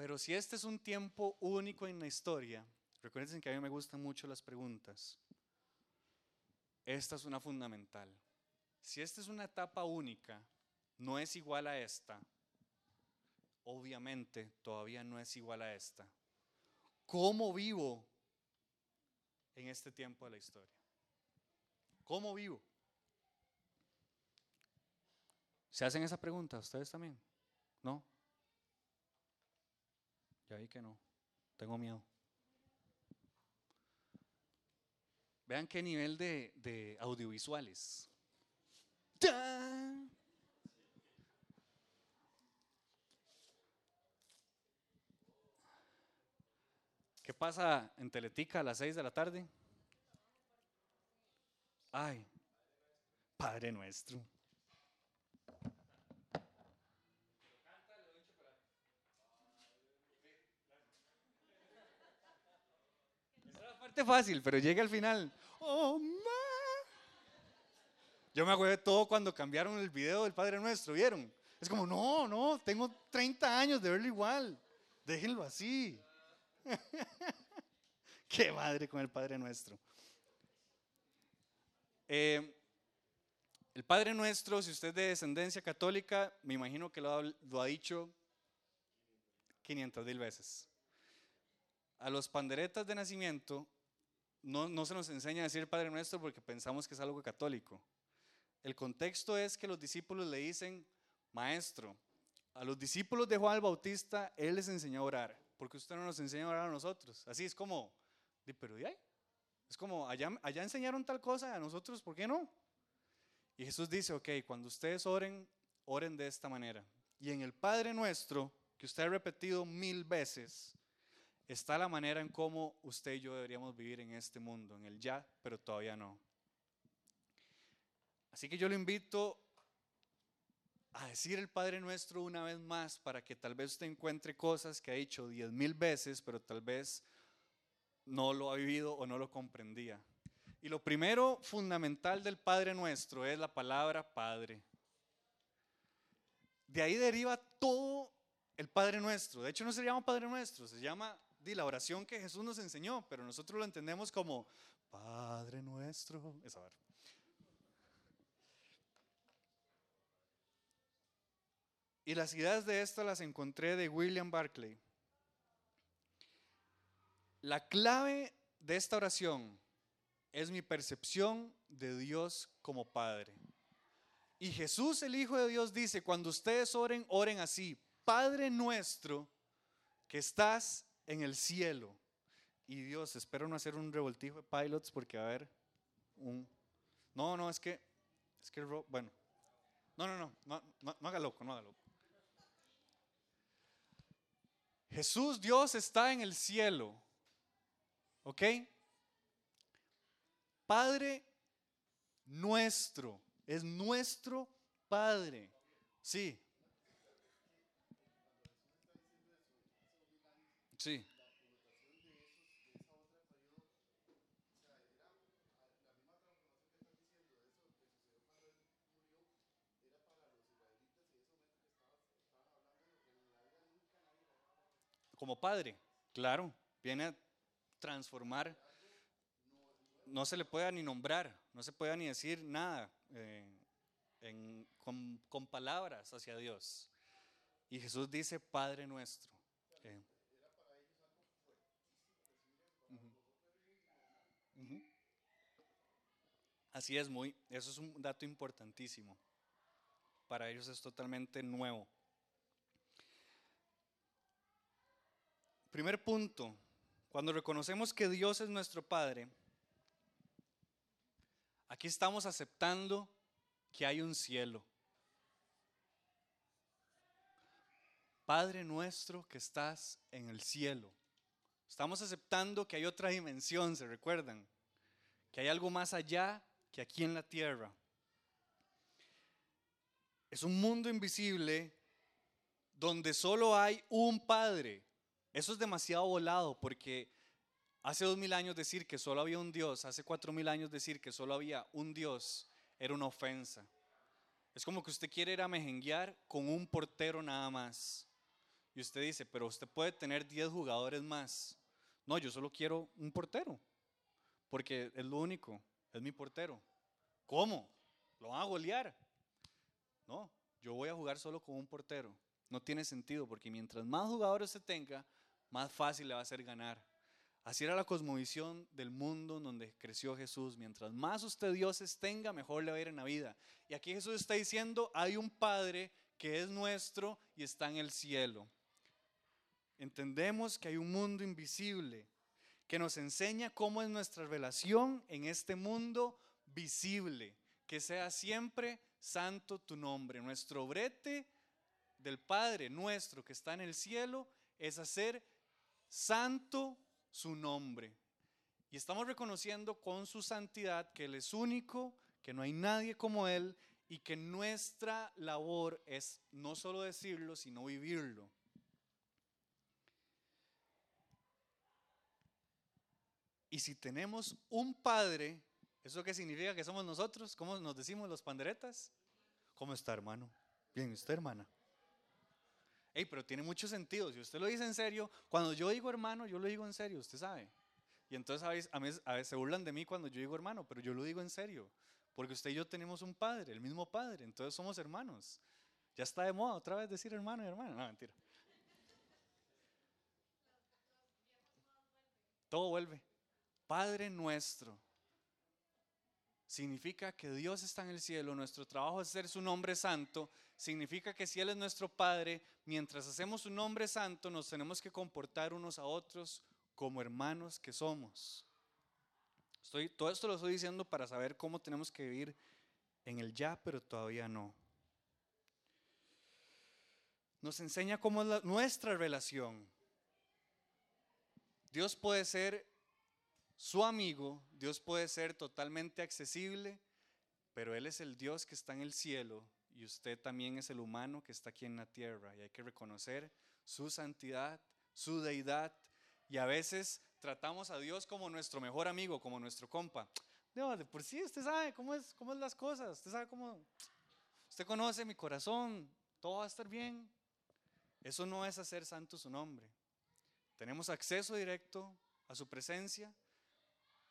Pero si este es un tiempo único en la historia, recuerden que a mí me gustan mucho las preguntas. Esta es una fundamental. Si esta es una etapa única, no es igual a esta, obviamente todavía no es igual a esta. ¿Cómo vivo en este tiempo de la historia? ¿Cómo vivo? ¿Se hacen esa pregunta ustedes también? ¿No? Ya vi que no. Tengo miedo. Vean qué nivel de, de audiovisuales. ¿Qué pasa en Teletica a las 6 de la tarde? Ay, Padre nuestro. Esa es la fácil, pero llega al final. Oh, yo me acuerdo de todo cuando cambiaron el video del Padre Nuestro, ¿vieron? Es como, no, no, tengo 30 años de verlo igual. Déjenlo así. Qué madre con el Padre Nuestro. Eh, el Padre Nuestro, si usted es de descendencia católica, me imagino que lo ha, lo ha dicho 500 mil veces. a los panderetas de nacimiento no, se nos enseña a decir Padre Nuestro porque pensamos que es algo católico. El contexto es que los discípulos le dicen, Maestro, a los discípulos de Juan el Bautista, Él les enseñó a orar, porque usted no nos enseña a orar a nosotros. Así es como, pero ¿y ahí? Es como, allá, allá enseñaron tal cosa, a nosotros, ¿por qué no? Y Jesús dice, ok, cuando ustedes oren, oren de esta manera. Y en el Padre Nuestro, que usted ha repetido mil veces, está la manera en cómo usted y yo deberíamos vivir en este mundo, en el ya, pero todavía no. Así que yo lo invito a decir el Padre Nuestro una vez más para que tal vez usted encuentre cosas que ha dicho diez mil veces, pero tal vez no lo ha vivido o no lo comprendía. Y lo primero fundamental del Padre Nuestro es la palabra Padre. De ahí deriva todo el Padre Nuestro. De hecho no se llama Padre Nuestro, se llama di, la oración que Jesús nos enseñó, pero nosotros lo entendemos como Padre Nuestro. Es a. Y las ideas de esta las encontré de William Barclay. La clave de esta oración es mi percepción de Dios como Padre. Y Jesús, el Hijo de Dios, dice, cuando ustedes oren, oren así, Padre nuestro que estás en el cielo. Y Dios, espero no hacer un revoltijo de pilots porque a haber un... No, no, es que, es que, bueno, no, no, no, no, no, no haga loco, no haga loco. Jesús, Dios está en el cielo. ¿Ok? Padre nuestro. Es nuestro Padre. Sí. Sí. como padre, claro, viene a transformar. No se le puede ni nombrar, no se puede ni decir nada eh, con, palabras hacia Dios. Y Jesús dice, Padre nuestro. Eh. Así es, muy, eso es un dato importantísimo. Para ellos es totalmente nuevo. Primer punto, cuando reconocemos que Dios es nuestro Padre, aquí estamos aceptando que hay un cielo. Padre nuestro que estás en el cielo. Estamos aceptando que hay otra dimensión, ¿se recuerdan? Que hay algo más allá que aquí en la tierra. Es un mundo invisible donde solo hay un Padre. Eso es demasiado volado porque hace dos mil años decir que solo había un Dios, hace cuatro mil años decir que solo había un Dios era una ofensa. Es como que usted quiere ir a mejenguear con un portero nada más. Y usted dice, pero usted puede tener 10 jugadores más. No, yo solo quiero un portero. Porque es lo único, es mi portero. ¿Cómo? ¿Lo van a golear? No, yo voy a jugar solo con un portero. No tiene sentido porque mientras más jugadores se tenga, más fácil le va a ser ganar. Así era la cosmovisión del mundo en donde creció Jesús. Mientras más usted dioses tenga, mejor le va a ir en la vida. Y aquí Jesús está diciendo, hay un Padre que es nuestro y está en el cielo. Entendemos que hay un mundo invisible que nos enseña cómo es nuestra relación en este mundo visible. Que sea siempre santo tu nombre. Nuestro brete del Padre nuestro que está en el cielo es hacer santo su nombre. Y estamos reconociendo con su santidad que Él es único, que no hay nadie como Él y que nuestra labor es no solo decirlo, sino vivirlo. Y si tenemos un Padre, ¿eso qué significa que somos nosotros? ¿Cómo nos decimos los panderetas? ¿Cómo está, hermano? Bien, ¿usted, hermana? Hey, pero tiene mucho sentido. Si usted lo dice en serio, cuando yo digo hermano, yo lo digo en serio, usted sabe. Y entonces a veces, se burlan de mí cuando yo digo hermano, pero yo lo digo en serio. Porque usted y yo tenemos un padre, el mismo padre, entonces somos hermanos. Ya está de moda otra vez decir hermano y hermana. No, mentira. todo vuelve. Padre nuestro. Significa que Dios está en el cielo, nuestro trabajo es ser su nombre santo. Significa que si Él es nuestro Padre, mientras hacemos su nombre santo, nos tenemos que comportar unos a otros como hermanos que somos. Todo esto lo estoy diciendo para saber cómo tenemos que vivir en el ya, pero todavía no. Nos enseña cómo es nuestra relación. Dios puede ser su amigo, Dios puede ser totalmente accesible, pero Él es el Dios que está en el cielo y usted también es el humano que está aquí en la tierra y hay que reconocer su santidad, su deidad y a veces tratamos a Dios como nuestro mejor amigo, como nuestro compa. No, de por sí usted sabe cómo es, cómo es las cosas, usted sabe cómo, usted conoce mi corazón, todo va a estar bien. Eso no es hacer santo su nombre. Tenemos acceso directo a su presencia,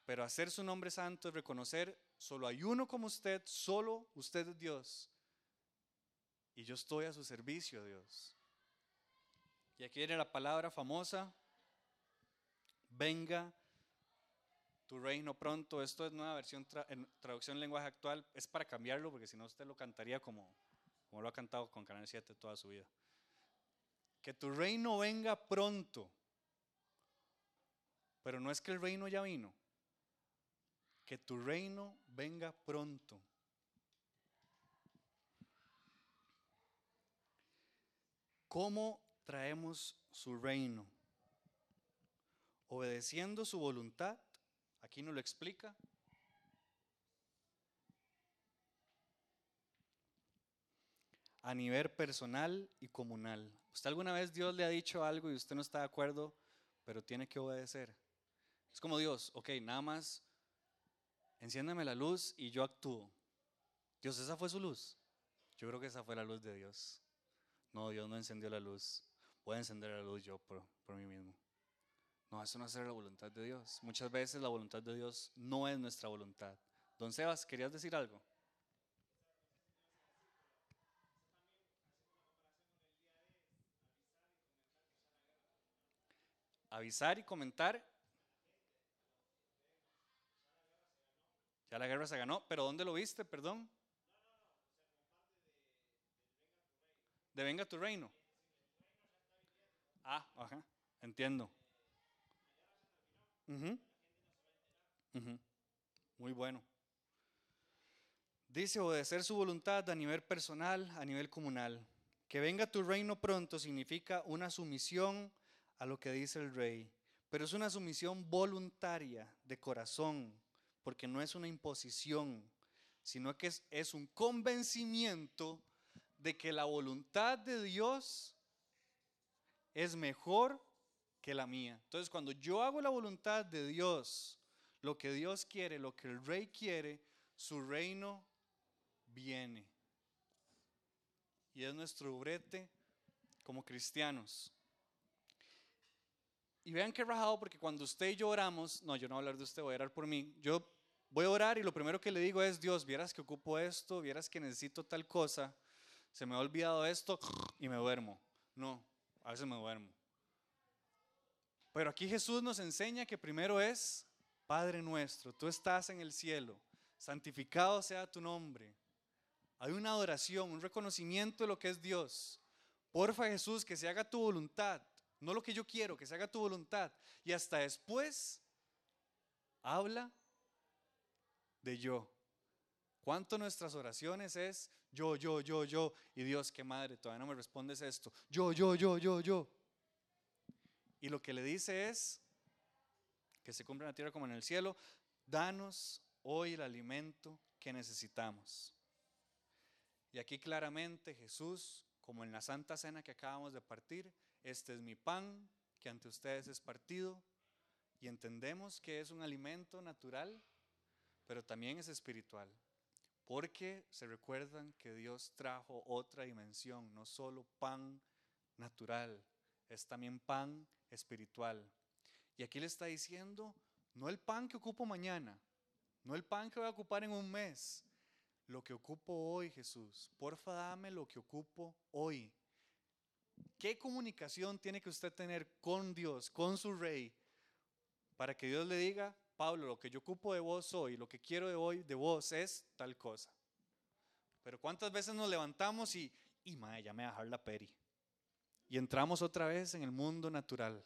pero hacer su nombre santo es reconocer, solo hay uno como usted, solo usted es Dios. Y yo estoy a su servicio, Dios. Y aquí viene la palabra famosa, venga tu reino pronto. Esto es nueva versión, en traducción lenguaje actual. Es para cambiarlo, porque si no usted lo cantaría como, como lo ha cantado con Canal 7 toda su vida. Que tu reino venga pronto. Pero no es que el reino ya vino que tu reino venga pronto. ¿Cómo traemos su reino? Obedeciendo su voluntad. Aquí nos lo explica. A nivel personal y comunal. ¿Usted alguna vez Dios le ha dicho algo y usted no está de acuerdo, pero tiene que obedecer? Es como Dios, ok, nada más enciéndeme la luz y yo actúo. Dios, esa fue su luz. Yo creo que esa fue la luz de Dios. No, Dios no encendió la luz. Voy a encender la luz yo por, por mí mismo. No, eso no es la voluntad de Dios. Muchas veces la voluntad de Dios no es nuestra voluntad. Don Sebas, ¿querías decir algo? Avisar y comentar Ya la guerra se ganó, pero ¿dónde lo viste? Perdón. De venga tu reino. Ah, ajá, entiendo. Muy bueno. Dice obedecer su voluntad a nivel personal, a nivel comunal. Que venga tu reino pronto significa una sumisión a lo que dice el rey, pero es una sumisión voluntaria, de corazón, porque no es una imposición, sino que es, un convencimiento de que la voluntad de Dios es mejor que la mía. Entonces, cuando yo hago la voluntad de Dios, lo que Dios quiere, lo que el rey quiere, su reino viene. Y es nuestro brete como cristianos. Y vean qué rajado, porque cuando usted y yo oramos, no, yo no voy a hablar de usted, voy a orar por mí. Yo voy a orar y lo primero que le digo es, Dios, vieras que ocupo esto, vieras que necesito tal cosa, se me ha olvidado esto y me duermo. No, a veces me duermo. Pero aquí Jesús nos enseña que primero es, Padre nuestro, tú estás en el cielo, santificado sea tu nombre. Hay una adoración, un reconocimiento de lo que es Dios. Porfa Jesús, que se haga tu voluntad, no lo que yo quiero, que se haga tu voluntad. Y hasta después, habla de yo. ¿Cuánto nuestras oraciones es yo, yo, yo, yo? Y Dios, qué madre, todavía no me respondes esto. Yo, yo, yo, yo, yo. Y lo que le dice es que se cumpla en la tierra como en el cielo. Danos hoy el alimento que necesitamos. Y aquí claramente Jesús, como en la Santa Cena que acabamos de partir, este es mi pan que ante ustedes es partido y entendemos que es un alimento natural pero también es espiritual. Porque se recuerdan que Dios trajo otra dimensión, no solo pan natural, es también pan espiritual. Y aquí le está diciendo, no el pan que ocupo mañana, no el pan que voy a ocupar en un mes, lo que ocupo hoy, Jesús. Porfa, dame lo que ocupo hoy. ¿Qué comunicación tiene que usted tener con Dios, con su rey, para que Dios le diga, Pablo, lo que yo ocupo de vos hoy, lo que quiero de hoy de vos es tal cosa. Pero cuántas veces nos levantamos y, y madre, ya me voy a dejar la peri. Y entramos otra vez en el mundo natural.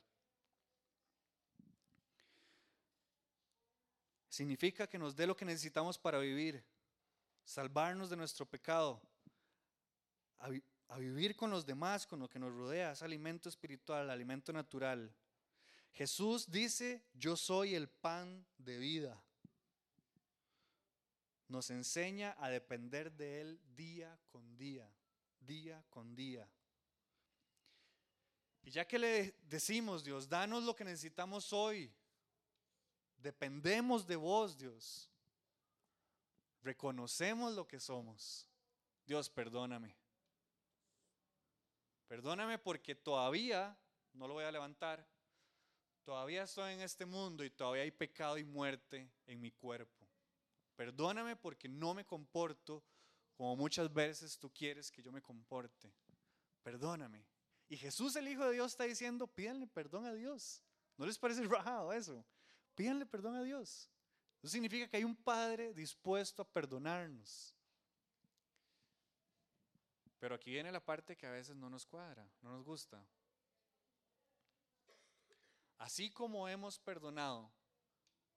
Significa que nos dé lo que necesitamos para vivir, salvarnos de nuestro pecado, a, vivir con los demás, con lo que nos rodea, es alimento espiritual, alimento natural. Jesús dice, yo soy el pan de vida. Nos enseña a depender de Él día con día, día con día. Y ya que le decimos, Dios, danos lo que necesitamos hoy, dependemos de vos, Dios, reconocemos lo que somos. Dios, perdóname. Perdóname porque todavía, no lo voy a levantar, Todavía estoy en este mundo y todavía hay pecado y muerte en mi cuerpo. Perdóname porque no me comporto como muchas veces tú quieres que yo me comporte. Perdóname. Y Jesús, el Hijo de Dios, está diciendo, pídanle perdón a Dios. ¿No les parece rajado eso? Pídanle perdón a Dios. Eso significa que hay un Padre dispuesto a perdonarnos. Pero aquí viene la parte que a veces no nos cuadra, no nos gusta. Así como hemos perdonado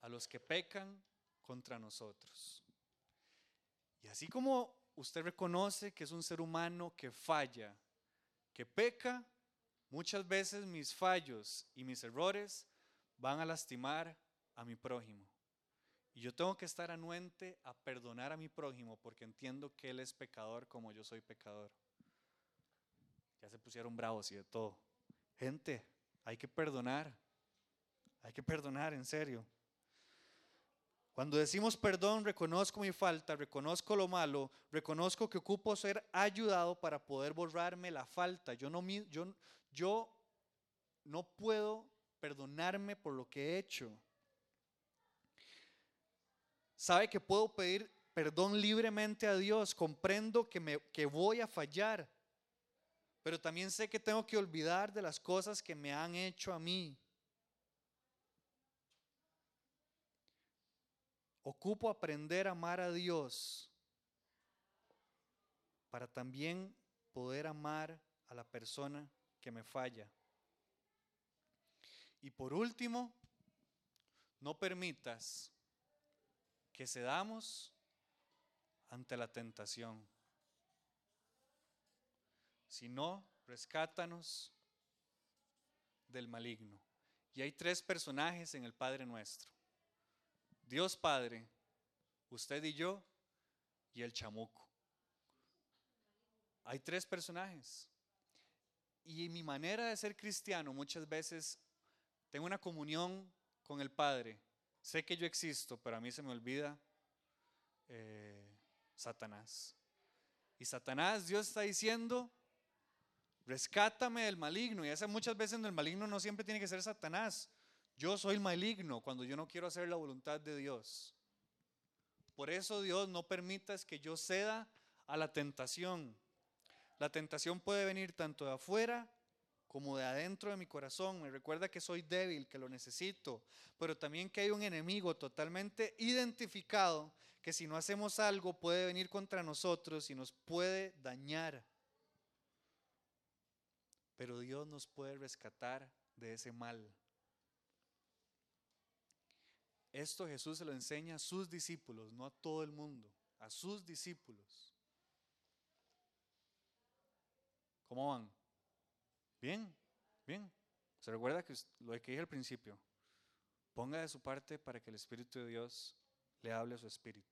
a los que pecan contra nosotros. Y así como usted reconoce que es un ser humano que falla, que peca, muchas veces mis fallos y mis errores van a lastimar a mi prójimo. Y yo tengo que estar anuente a perdonar a mi prójimo porque entiendo que él es pecador como yo soy pecador. Ya se pusieron bravos y de todo. Gente, hay que perdonar. Hay que perdonar, en serio. Cuando decimos perdón, reconozco mi falta, reconozco lo malo, reconozco que ocupo ser ayudado para poder borrarme la falta. Yo no, yo, yo no puedo perdonarme por lo que he hecho. Sabe que puedo pedir perdón libremente a Dios, comprendo que, me, que voy a fallar, pero también sé que tengo que olvidar de las cosas que me han hecho a mí. Ocupo aprender a amar a Dios para también poder amar a la persona que me falla. Y por último, no permitas que cedamos ante la tentación, sino rescátanos del maligno. Y hay tres personajes en el Padre Nuestro. Dios Padre, usted y yo y el chamuco. Hay tres personajes. Y mi manera de ser cristiano muchas veces tengo una comunión con el Padre. Sé que yo existo, pero a mí se me olvida eh, Satanás. Y Satanás, Dios está diciendo, rescátame del maligno. Y esa muchas veces el maligno no siempre tiene que ser Satanás. Yo soy maligno cuando yo no quiero hacer la voluntad de Dios. Por eso Dios no permita que yo ceda a la tentación. La tentación puede venir tanto de afuera como de adentro de mi corazón. Me recuerda que soy débil, que lo necesito, pero también que hay un enemigo totalmente identificado que si no hacemos algo puede venir contra nosotros y nos puede dañar. Pero Dios nos puede rescatar de ese mal. Esto Jesús se lo enseña a sus discípulos, no a todo el mundo, a sus discípulos. ¿Cómo van? Bien, bien. Se recuerda que lo que dije al principio. Ponga de su parte para que el Espíritu de Dios le hable a su espíritu.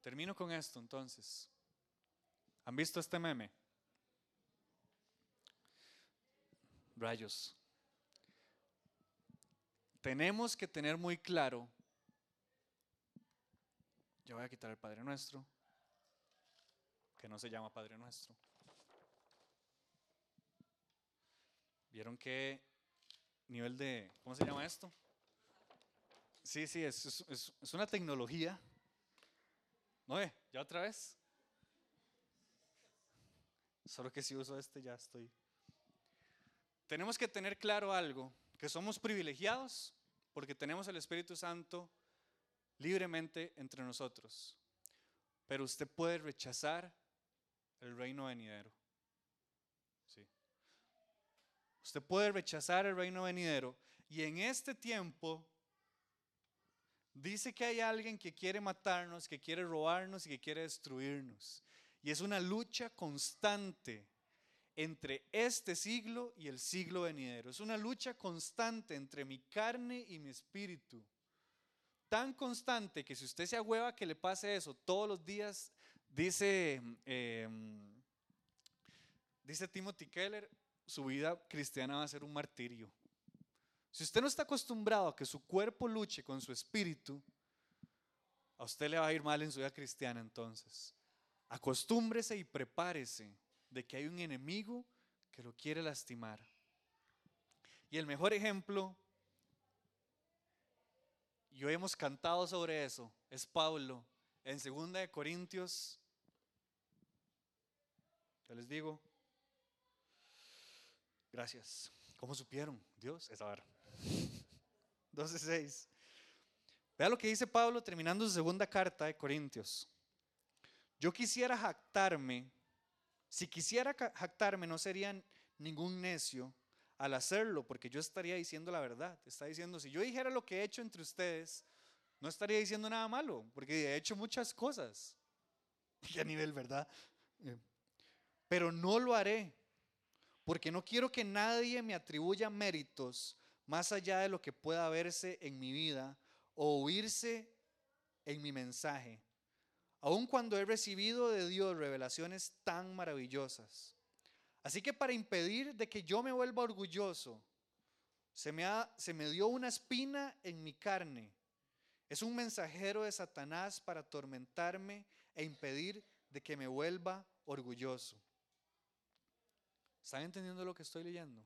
Termino con esto entonces. ¿Han visto este meme? Rayos. Tenemos que tener muy claro, yo voy a quitar el Padre Nuestro, que no se llama Padre Nuestro. ¿Vieron qué nivel de, ¿cómo se llama esto? Sí, sí, es, es, una tecnología. ¿No ve? ¿Ya otra vez? Solo que si uso este ya estoy. Tenemos que tener claro algo que somos privilegiados porque tenemos el Espíritu Santo libremente entre nosotros. Pero usted puede rechazar el reino venidero. Sí. Usted puede rechazar el reino venidero y en este tiempo dice que hay alguien que quiere matarnos, que quiere robarnos y que quiere destruirnos. Y es una lucha constante entre este siglo y el siglo venidero. Es una lucha constante entre mi carne y mi espíritu. Tan constante que si usted se agüeva que le pase eso todos los días, dice, em, dice Timothy Keller, su vida cristiana va a ser un martirio. Si usted no está acostumbrado a que su cuerpo luche con su espíritu, a usted le va a ir mal en su vida cristiana entonces. Acostúmbrese y prepárese de que hay un enemigo que lo quiere lastimar. Y el mejor ejemplo, y hoy hemos cantado sobre eso, es Pablo en 2 de Corintios. Ya les digo. Gracias. ¿Cómo supieron? Dios es ahora. 12.6. Vea lo que dice Pablo terminando su segunda carta de Corintios. Yo quisiera jactarme si quisiera jactarme, no sería ningún necio al hacerlo, porque yo estaría diciendo la verdad. Está diciendo, si yo dijera lo que he hecho entre ustedes, no estaría diciendo nada malo, porque he hecho muchas cosas. Y a nivel, ¿verdad? Eh, pero no lo haré, porque no quiero que nadie me atribuya méritos más allá de lo que pueda verse en mi vida o oírse en mi mensaje aun cuando he recibido de Dios revelaciones tan maravillosas. Así que para impedir de que yo me vuelva orgulloso, se me, se me dio una espina en mi carne. Es un mensajero de Satanás para atormentarme e impedir de que me vuelva orgulloso. ¿Están entendiendo lo que estoy leyendo?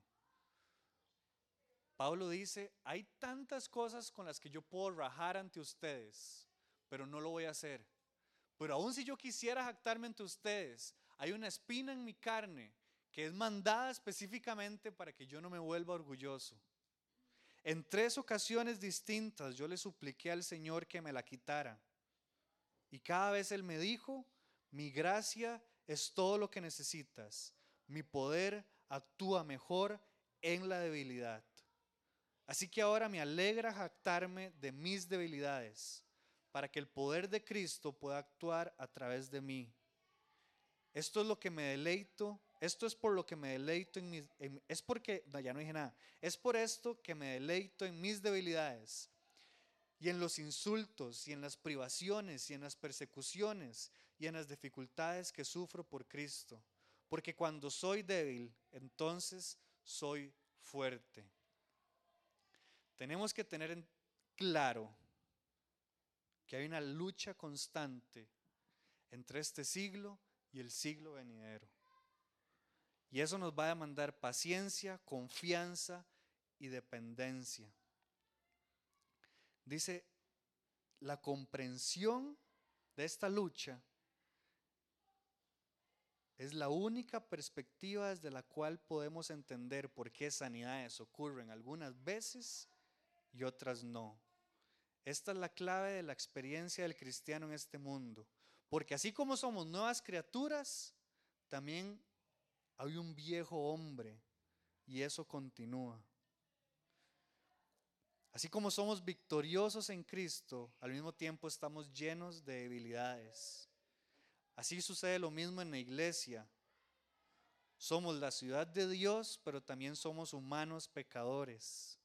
Pablo dice, hay tantas cosas con las que yo puedo rajar ante ustedes, pero no lo voy a hacer pero aun si yo quisiera jactarme entre ustedes, hay una espina en mi carne que es mandada específicamente para que yo no me vuelva orgulloso. En tres ocasiones distintas yo le supliqué al Señor que me la quitara. Y cada vez Él me dijo, mi gracia es todo lo que necesitas. Mi poder actúa mejor en la debilidad. Así que ahora me alegra jactarme de mis debilidades para que el poder de Cristo pueda actuar a través de mí. Esto es lo que me deleito, esto es por lo que me deleito en es porque, no, ya no dije nada, es por esto que me deleito en mis debilidades y en los insultos y en las privaciones y en las persecuciones y en las dificultades que sufro por Cristo. Porque cuando soy débil, entonces soy fuerte. Tenemos que tener en claro que hay una lucha constante entre este siglo y el siglo venidero. Y eso nos va a demandar paciencia, confianza y dependencia. Dice, la comprensión de esta lucha es la única perspectiva desde la cual podemos entender por qué sanidades ocurren algunas veces y otras no. Esta es la clave de la experiencia del cristiano en este mundo. Porque así como somos nuevas criaturas, también hay un viejo hombre y eso continúa. Así como somos victoriosos en Cristo, al mismo tiempo estamos llenos de debilidades. Así sucede lo mismo en la iglesia. Somos la ciudad de Dios, pero también somos humanos pecadores.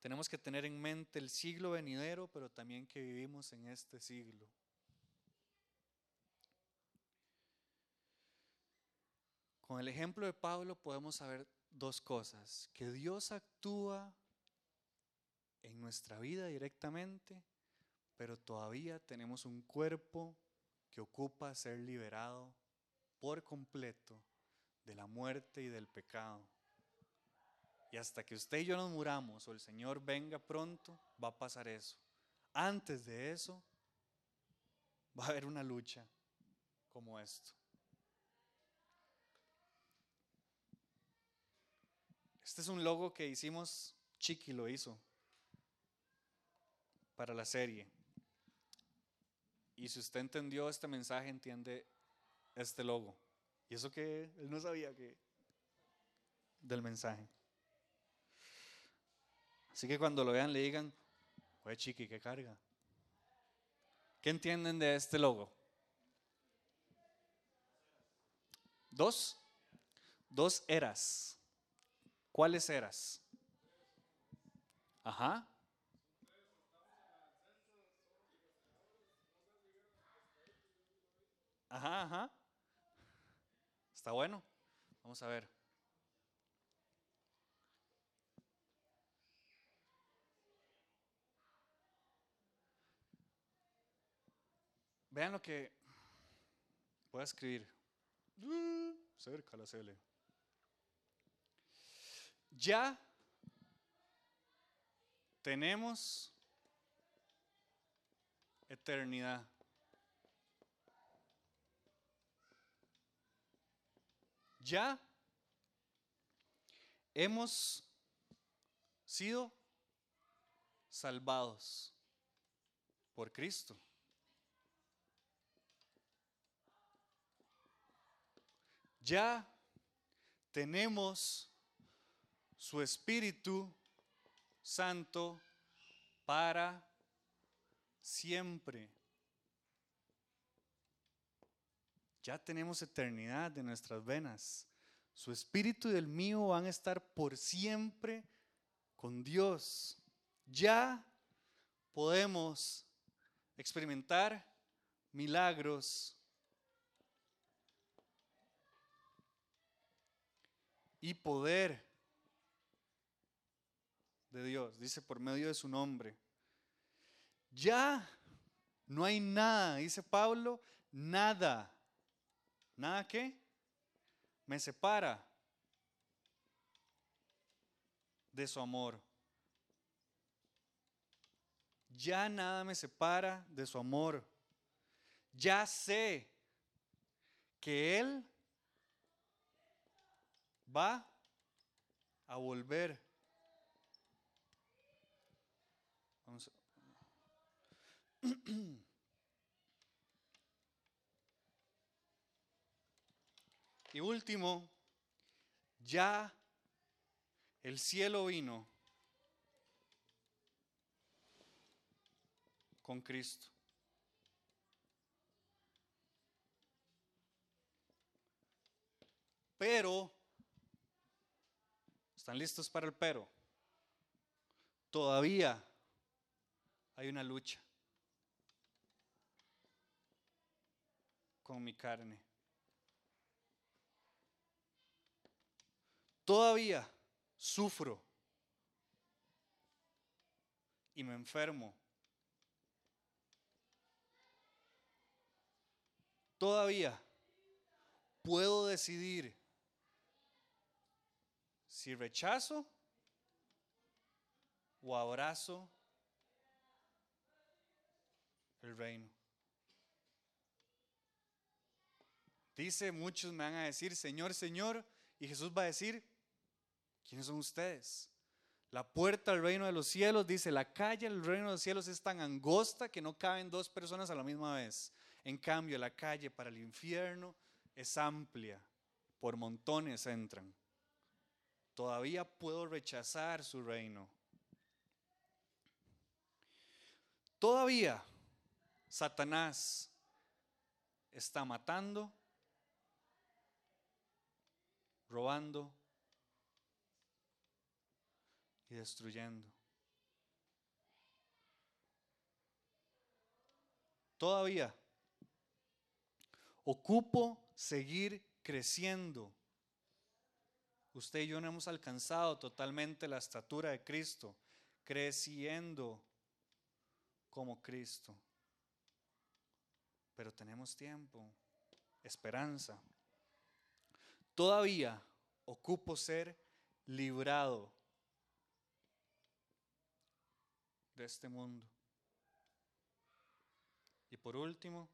Tenemos que tener en mente el siglo venidero, pero también que vivimos en este siglo. Con el ejemplo de Pablo podemos saber dos cosas, que Dios actúa en nuestra vida directamente, pero todavía tenemos un cuerpo que ocupa ser liberado por completo de la muerte y del pecado. Y hasta que usted y yo nos muramos o el Señor venga pronto, va a pasar eso. Antes de eso, va a haber una lucha como esto. Este es un logo que hicimos Chiqui lo hizo para la serie. Y si usted entendió este mensaje, entiende este logo. Y eso que él no sabía que del mensaje. Así que cuando lo vean le digan, oye chiqui, ¿qué carga? ¿Qué entienden de este logo? Dos, dos eras. ¿Cuáles eras? Ajá. Ajá, ajá. Está bueno. Vamos a ver. Vean lo que voy a escribir. Cerca la CL. Ya tenemos eternidad. Ya hemos sido salvados por Cristo. ya tenemos su Espíritu Santo para siempre. Ya tenemos eternidad de nuestras venas. Su espíritu y el mío van a estar por siempre con Dios. Ya podemos experimentar milagros y poder de Dios, dice por medio de su nombre. Ya no hay nada, dice Pablo, nada. ¿Nada qué? Me separa de su amor. Ya nada me separa de su amor. Ya sé que Él va a volver. Y último, ya el cielo vino con Cristo. Pero ¿Están listos para el pero? Todavía hay una lucha con mi carne. Todavía sufro y me enfermo. Todavía puedo decidir si rechazo o abrazo el reino. Dice, muchos me van a decir, Señor, Señor, y Jesús va a decir, ¿quiénes son ustedes? La puerta al reino de los cielos, dice, la calle al reino de los cielos es tan angosta que no caben dos personas a la misma vez. En cambio, la calle para el infierno es amplia, por montones entran todavía puedo rechazar su reino. Todavía Satanás está matando, robando y destruyendo. Todavía ocupo seguir creciendo Usted y yo no hemos alcanzado totalmente la estatura de Cristo, creciendo como Cristo. Pero tenemos tiempo, esperanza. Todavía ocupo ser librado de este mundo. Y por último,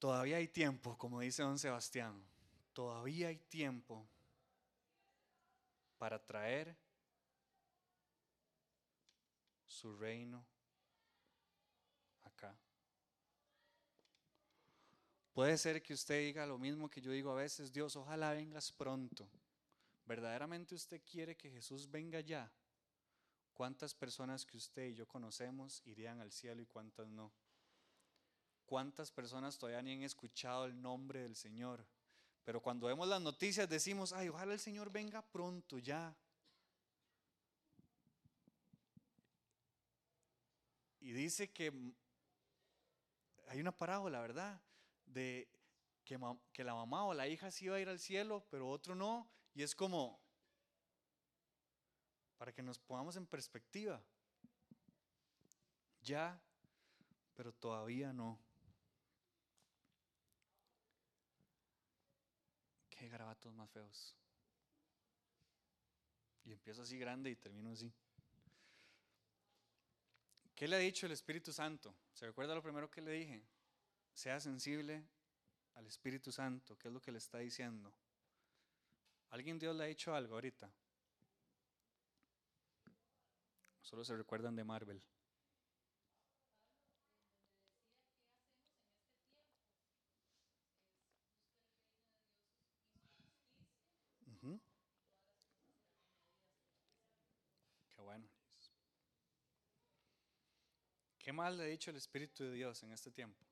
Todavía hay tiempo, como dice don Sebastián, todavía hay tiempo para traer su reino acá. Puede ser que usted diga lo mismo que yo digo a veces, Dios, ojalá vengas pronto. ¿Verdaderamente usted quiere que Jesús venga ya? ¿Cuántas personas que usted y yo conocemos irían al cielo y cuántas no? ¿Cuántas personas todavía ni han escuchado el nombre del Señor? Pero cuando vemos las noticias decimos, ay, ojalá el Señor venga pronto ya. Y dice que hay una parábola, ¿verdad? De que, la mamá o la hija sí iba a ir al cielo, pero otro no. Y es como, para que nos pongamos en perspectiva, ya, pero todavía no. Qué garabatos más feos. Y empiezo así grande y termino así. ¿Qué le ha dicho el Espíritu Santo? ¿Se recuerda lo primero que le dije? Sea sensible al Espíritu Santo. ¿Qué es lo que le está diciendo? ¿Alguien Dios le ha dicho algo ahorita? Solo se recuerdan de Marvel. Qué bueno. ¿Qué más le ha dicho el Espíritu de Dios en este tiempo?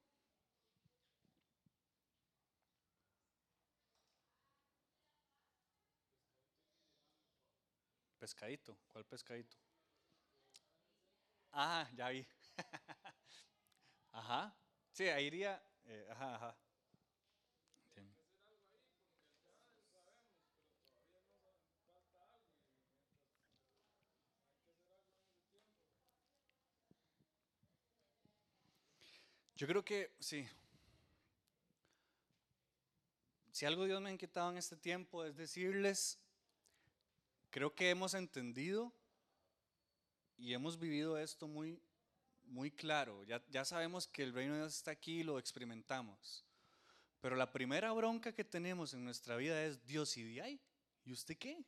Pescadito, ¿cuál pescadito? Ah, ya vi. ajá. Sí, ahí iría. Eh, ajá, ajá. Yo creo que sí. Si algo Dios me ha inquietado en este tiempo es decirles, creo que hemos entendido y hemos vivido esto muy, muy claro. Ya, ya sabemos que el reino de Dios está aquí y lo experimentamos. Pero la primera bronca que tenemos en nuestra vida es Dios y de ahí. ¿Y usted qué?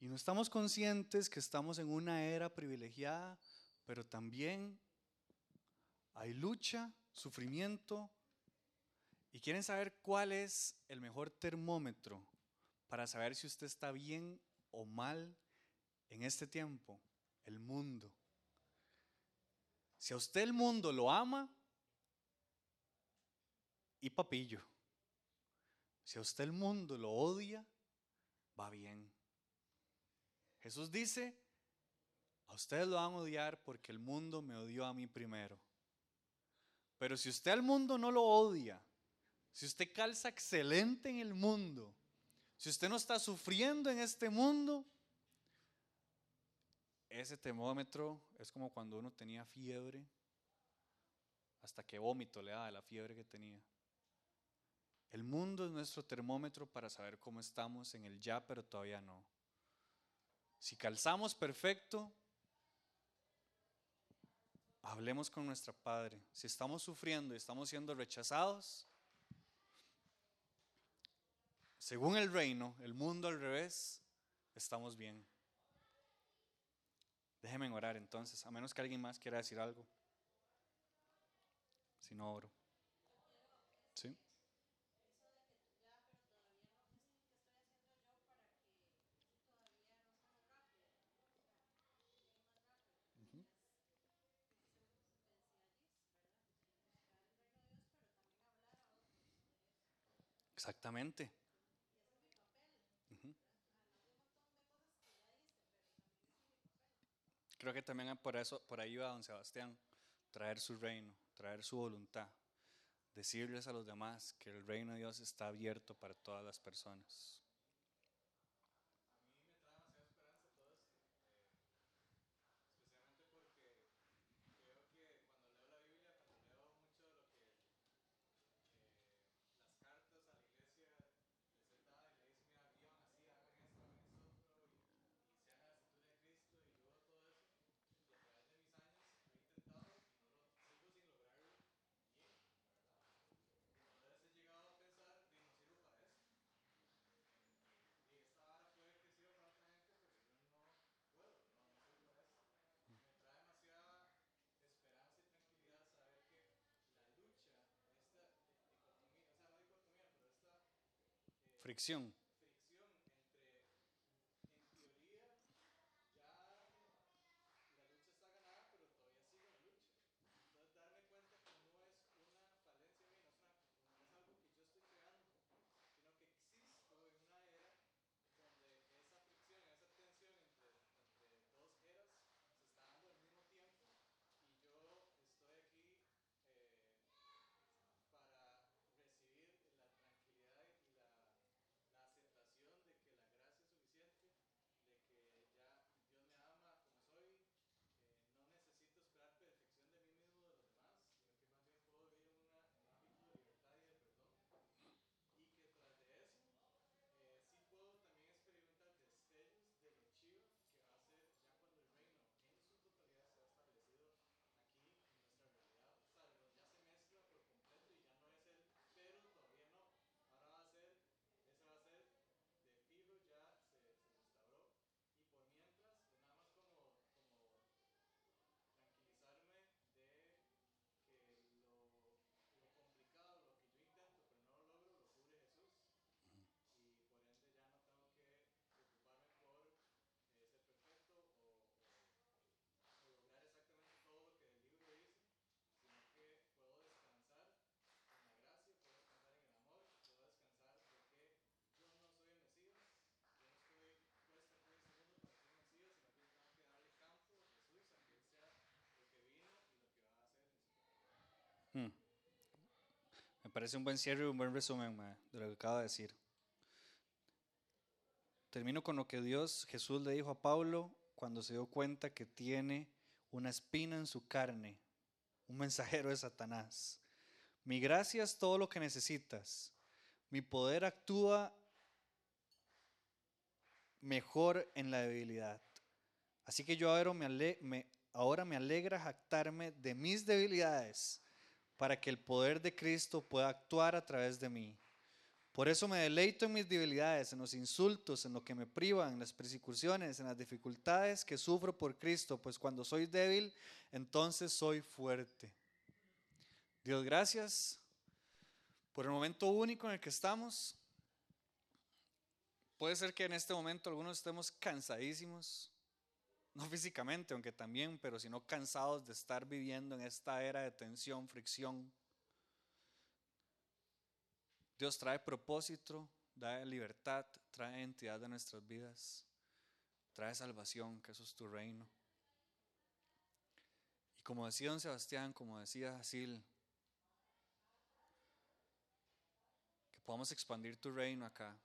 Y no estamos conscientes que estamos en una era privilegiada, pero también hay lucha, sufrimiento. ¿Y quieren saber cuál es el mejor termómetro para saber si usted está bien o mal en este tiempo? El mundo. Si a usted el mundo lo ama, y papillo. Si a usted el mundo lo odia, va bien. Jesús dice, a ustedes lo van a odiar porque el mundo me odió a mí primero. Pero si usted al mundo no lo odia, si usted calza excelente en el mundo, si usted no está sufriendo en este mundo, ese termómetro es como cuando uno tenía fiebre, hasta que vómito le daba la fiebre que tenía. El mundo es nuestro termómetro para saber cómo estamos en el ya, pero todavía no. Si calzamos perfecto, hablemos con nuestro Padre. Si estamos sufriendo y estamos siendo rechazados, según el reino, el mundo al revés, estamos bien. Déjenme orar entonces, a menos que alguien más quiera decir algo. Si no oro. ¿Sí? Exactamente. Creo que también por eso, por ahí va don Sebastián, traer su reino, traer su voluntad, decirles a los demás que el reino de Dios está abierto para todas las personas. Fricción. Parece un buen cierre y un buen resumen de lo que acaba de decir. Termino con lo que Dios, Jesús le dijo a Pablo cuando se dio cuenta que tiene una espina en su carne, un mensajero de Satanás. Mi gracia es todo lo que necesitas. Mi poder actúa mejor en la debilidad. Así que yo ahora me, ahora me alegra jactarme de mis debilidades para que el poder de Cristo pueda actuar a través de mí. Por eso me deleito en mis debilidades, en los insultos, en lo que me privan, en las persecuciones, en las dificultades que sufro por Cristo, pues cuando soy débil, entonces soy fuerte. Dios, gracias por el momento único en el que estamos. Puede ser que en este momento algunos estemos cansadísimos, no físicamente, aunque también, pero sino cansados de estar viviendo en esta era de tensión, fricción. Dios trae propósito, da libertad, trae entidad de nuestras vidas, trae salvación, que eso es tu reino. Y como decía don Sebastián, como decía Asil, que podamos expandir tu reino acá,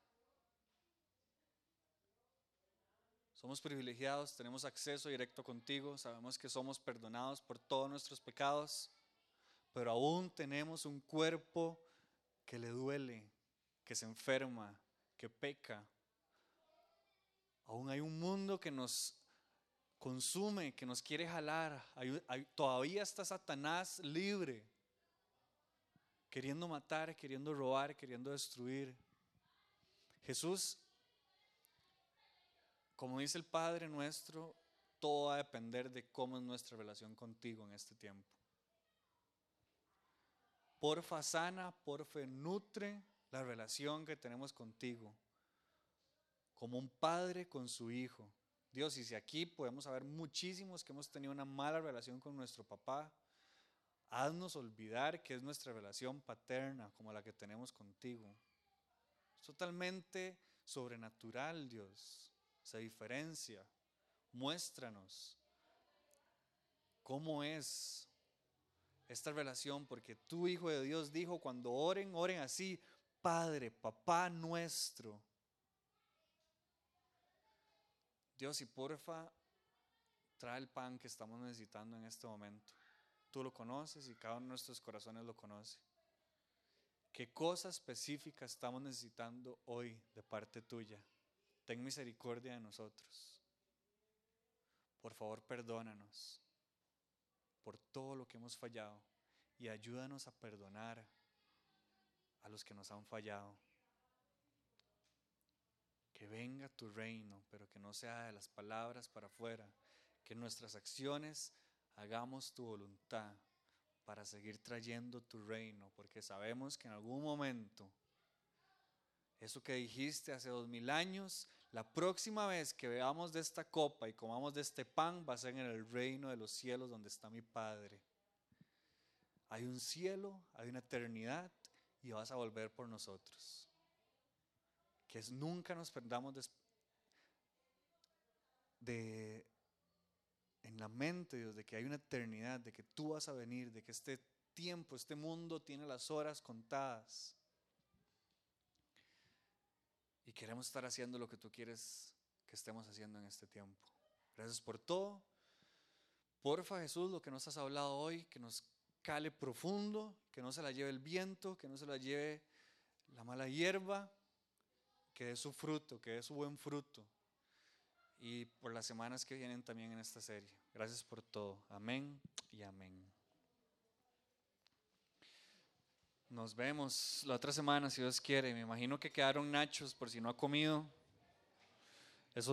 Somos privilegiados, tenemos acceso directo contigo, sabemos que somos perdonados por todos nuestros pecados, pero aún tenemos un cuerpo que le duele, que se enferma, que peca. Aún hay un mundo que nos consume, que nos quiere jalar. todavía está Satanás libre, queriendo matar, queriendo robar, queriendo destruir. Jesús como dice el Padre nuestro, todo va a depender de cómo es nuestra relación contigo en este tiempo. Porfa sana, porfa nutre la relación que tenemos contigo, como un padre con su hijo. Dios, y si aquí podemos haber muchísimos que hemos tenido una mala relación con nuestro papá, haznos olvidar que es nuestra relación paterna como la que tenemos contigo. Es totalmente sobrenatural, Dios se diferencia. Muéstranos cómo es esta relación, porque tu Hijo de Dios dijo, cuando oren, oren así, Padre, Papá nuestro. Dios, y porfa, trae el pan que estamos necesitando en este momento. Tú lo conoces y cada uno de nuestros corazones lo conoce. ¿Qué cosa específica estamos necesitando hoy de parte tuya? Ten misericordia de nosotros. Por favor, perdónanos por todo lo que hemos fallado y ayúdanos a perdonar a los que nos han fallado. Que venga tu reino, pero que no sea de las palabras para afuera, que nuestras acciones hagamos tu voluntad para seguir trayendo tu reino, porque sabemos que en algún momento Eso que dijiste hace dos mil años, la próxima vez que veamos de esta copa y comamos de este pan va a ser en el reino de los cielos donde está mi Padre. Hay un cielo, hay una eternidad y vas a volver por nosotros. Que es nunca nos perdamos de, en la mente, Dios, de que hay una eternidad, de que tú vas a venir, de que este tiempo, este mundo tiene las horas contadas. Y queremos estar haciendo lo que tú quieres que estemos haciendo en este tiempo. Gracias por todo. Porfa Jesús, lo que nos has hablado hoy, que nos cale profundo, que no se la lleve el viento, que no se la lleve la mala hierba, que dé su fruto, que dé su buen fruto. Y por las semanas que vienen también en esta serie. Gracias por todo. Amén y amén. Nos vemos la otra semana, si Dios quiere. Me imagino que quedaron nachos por si no ha comido.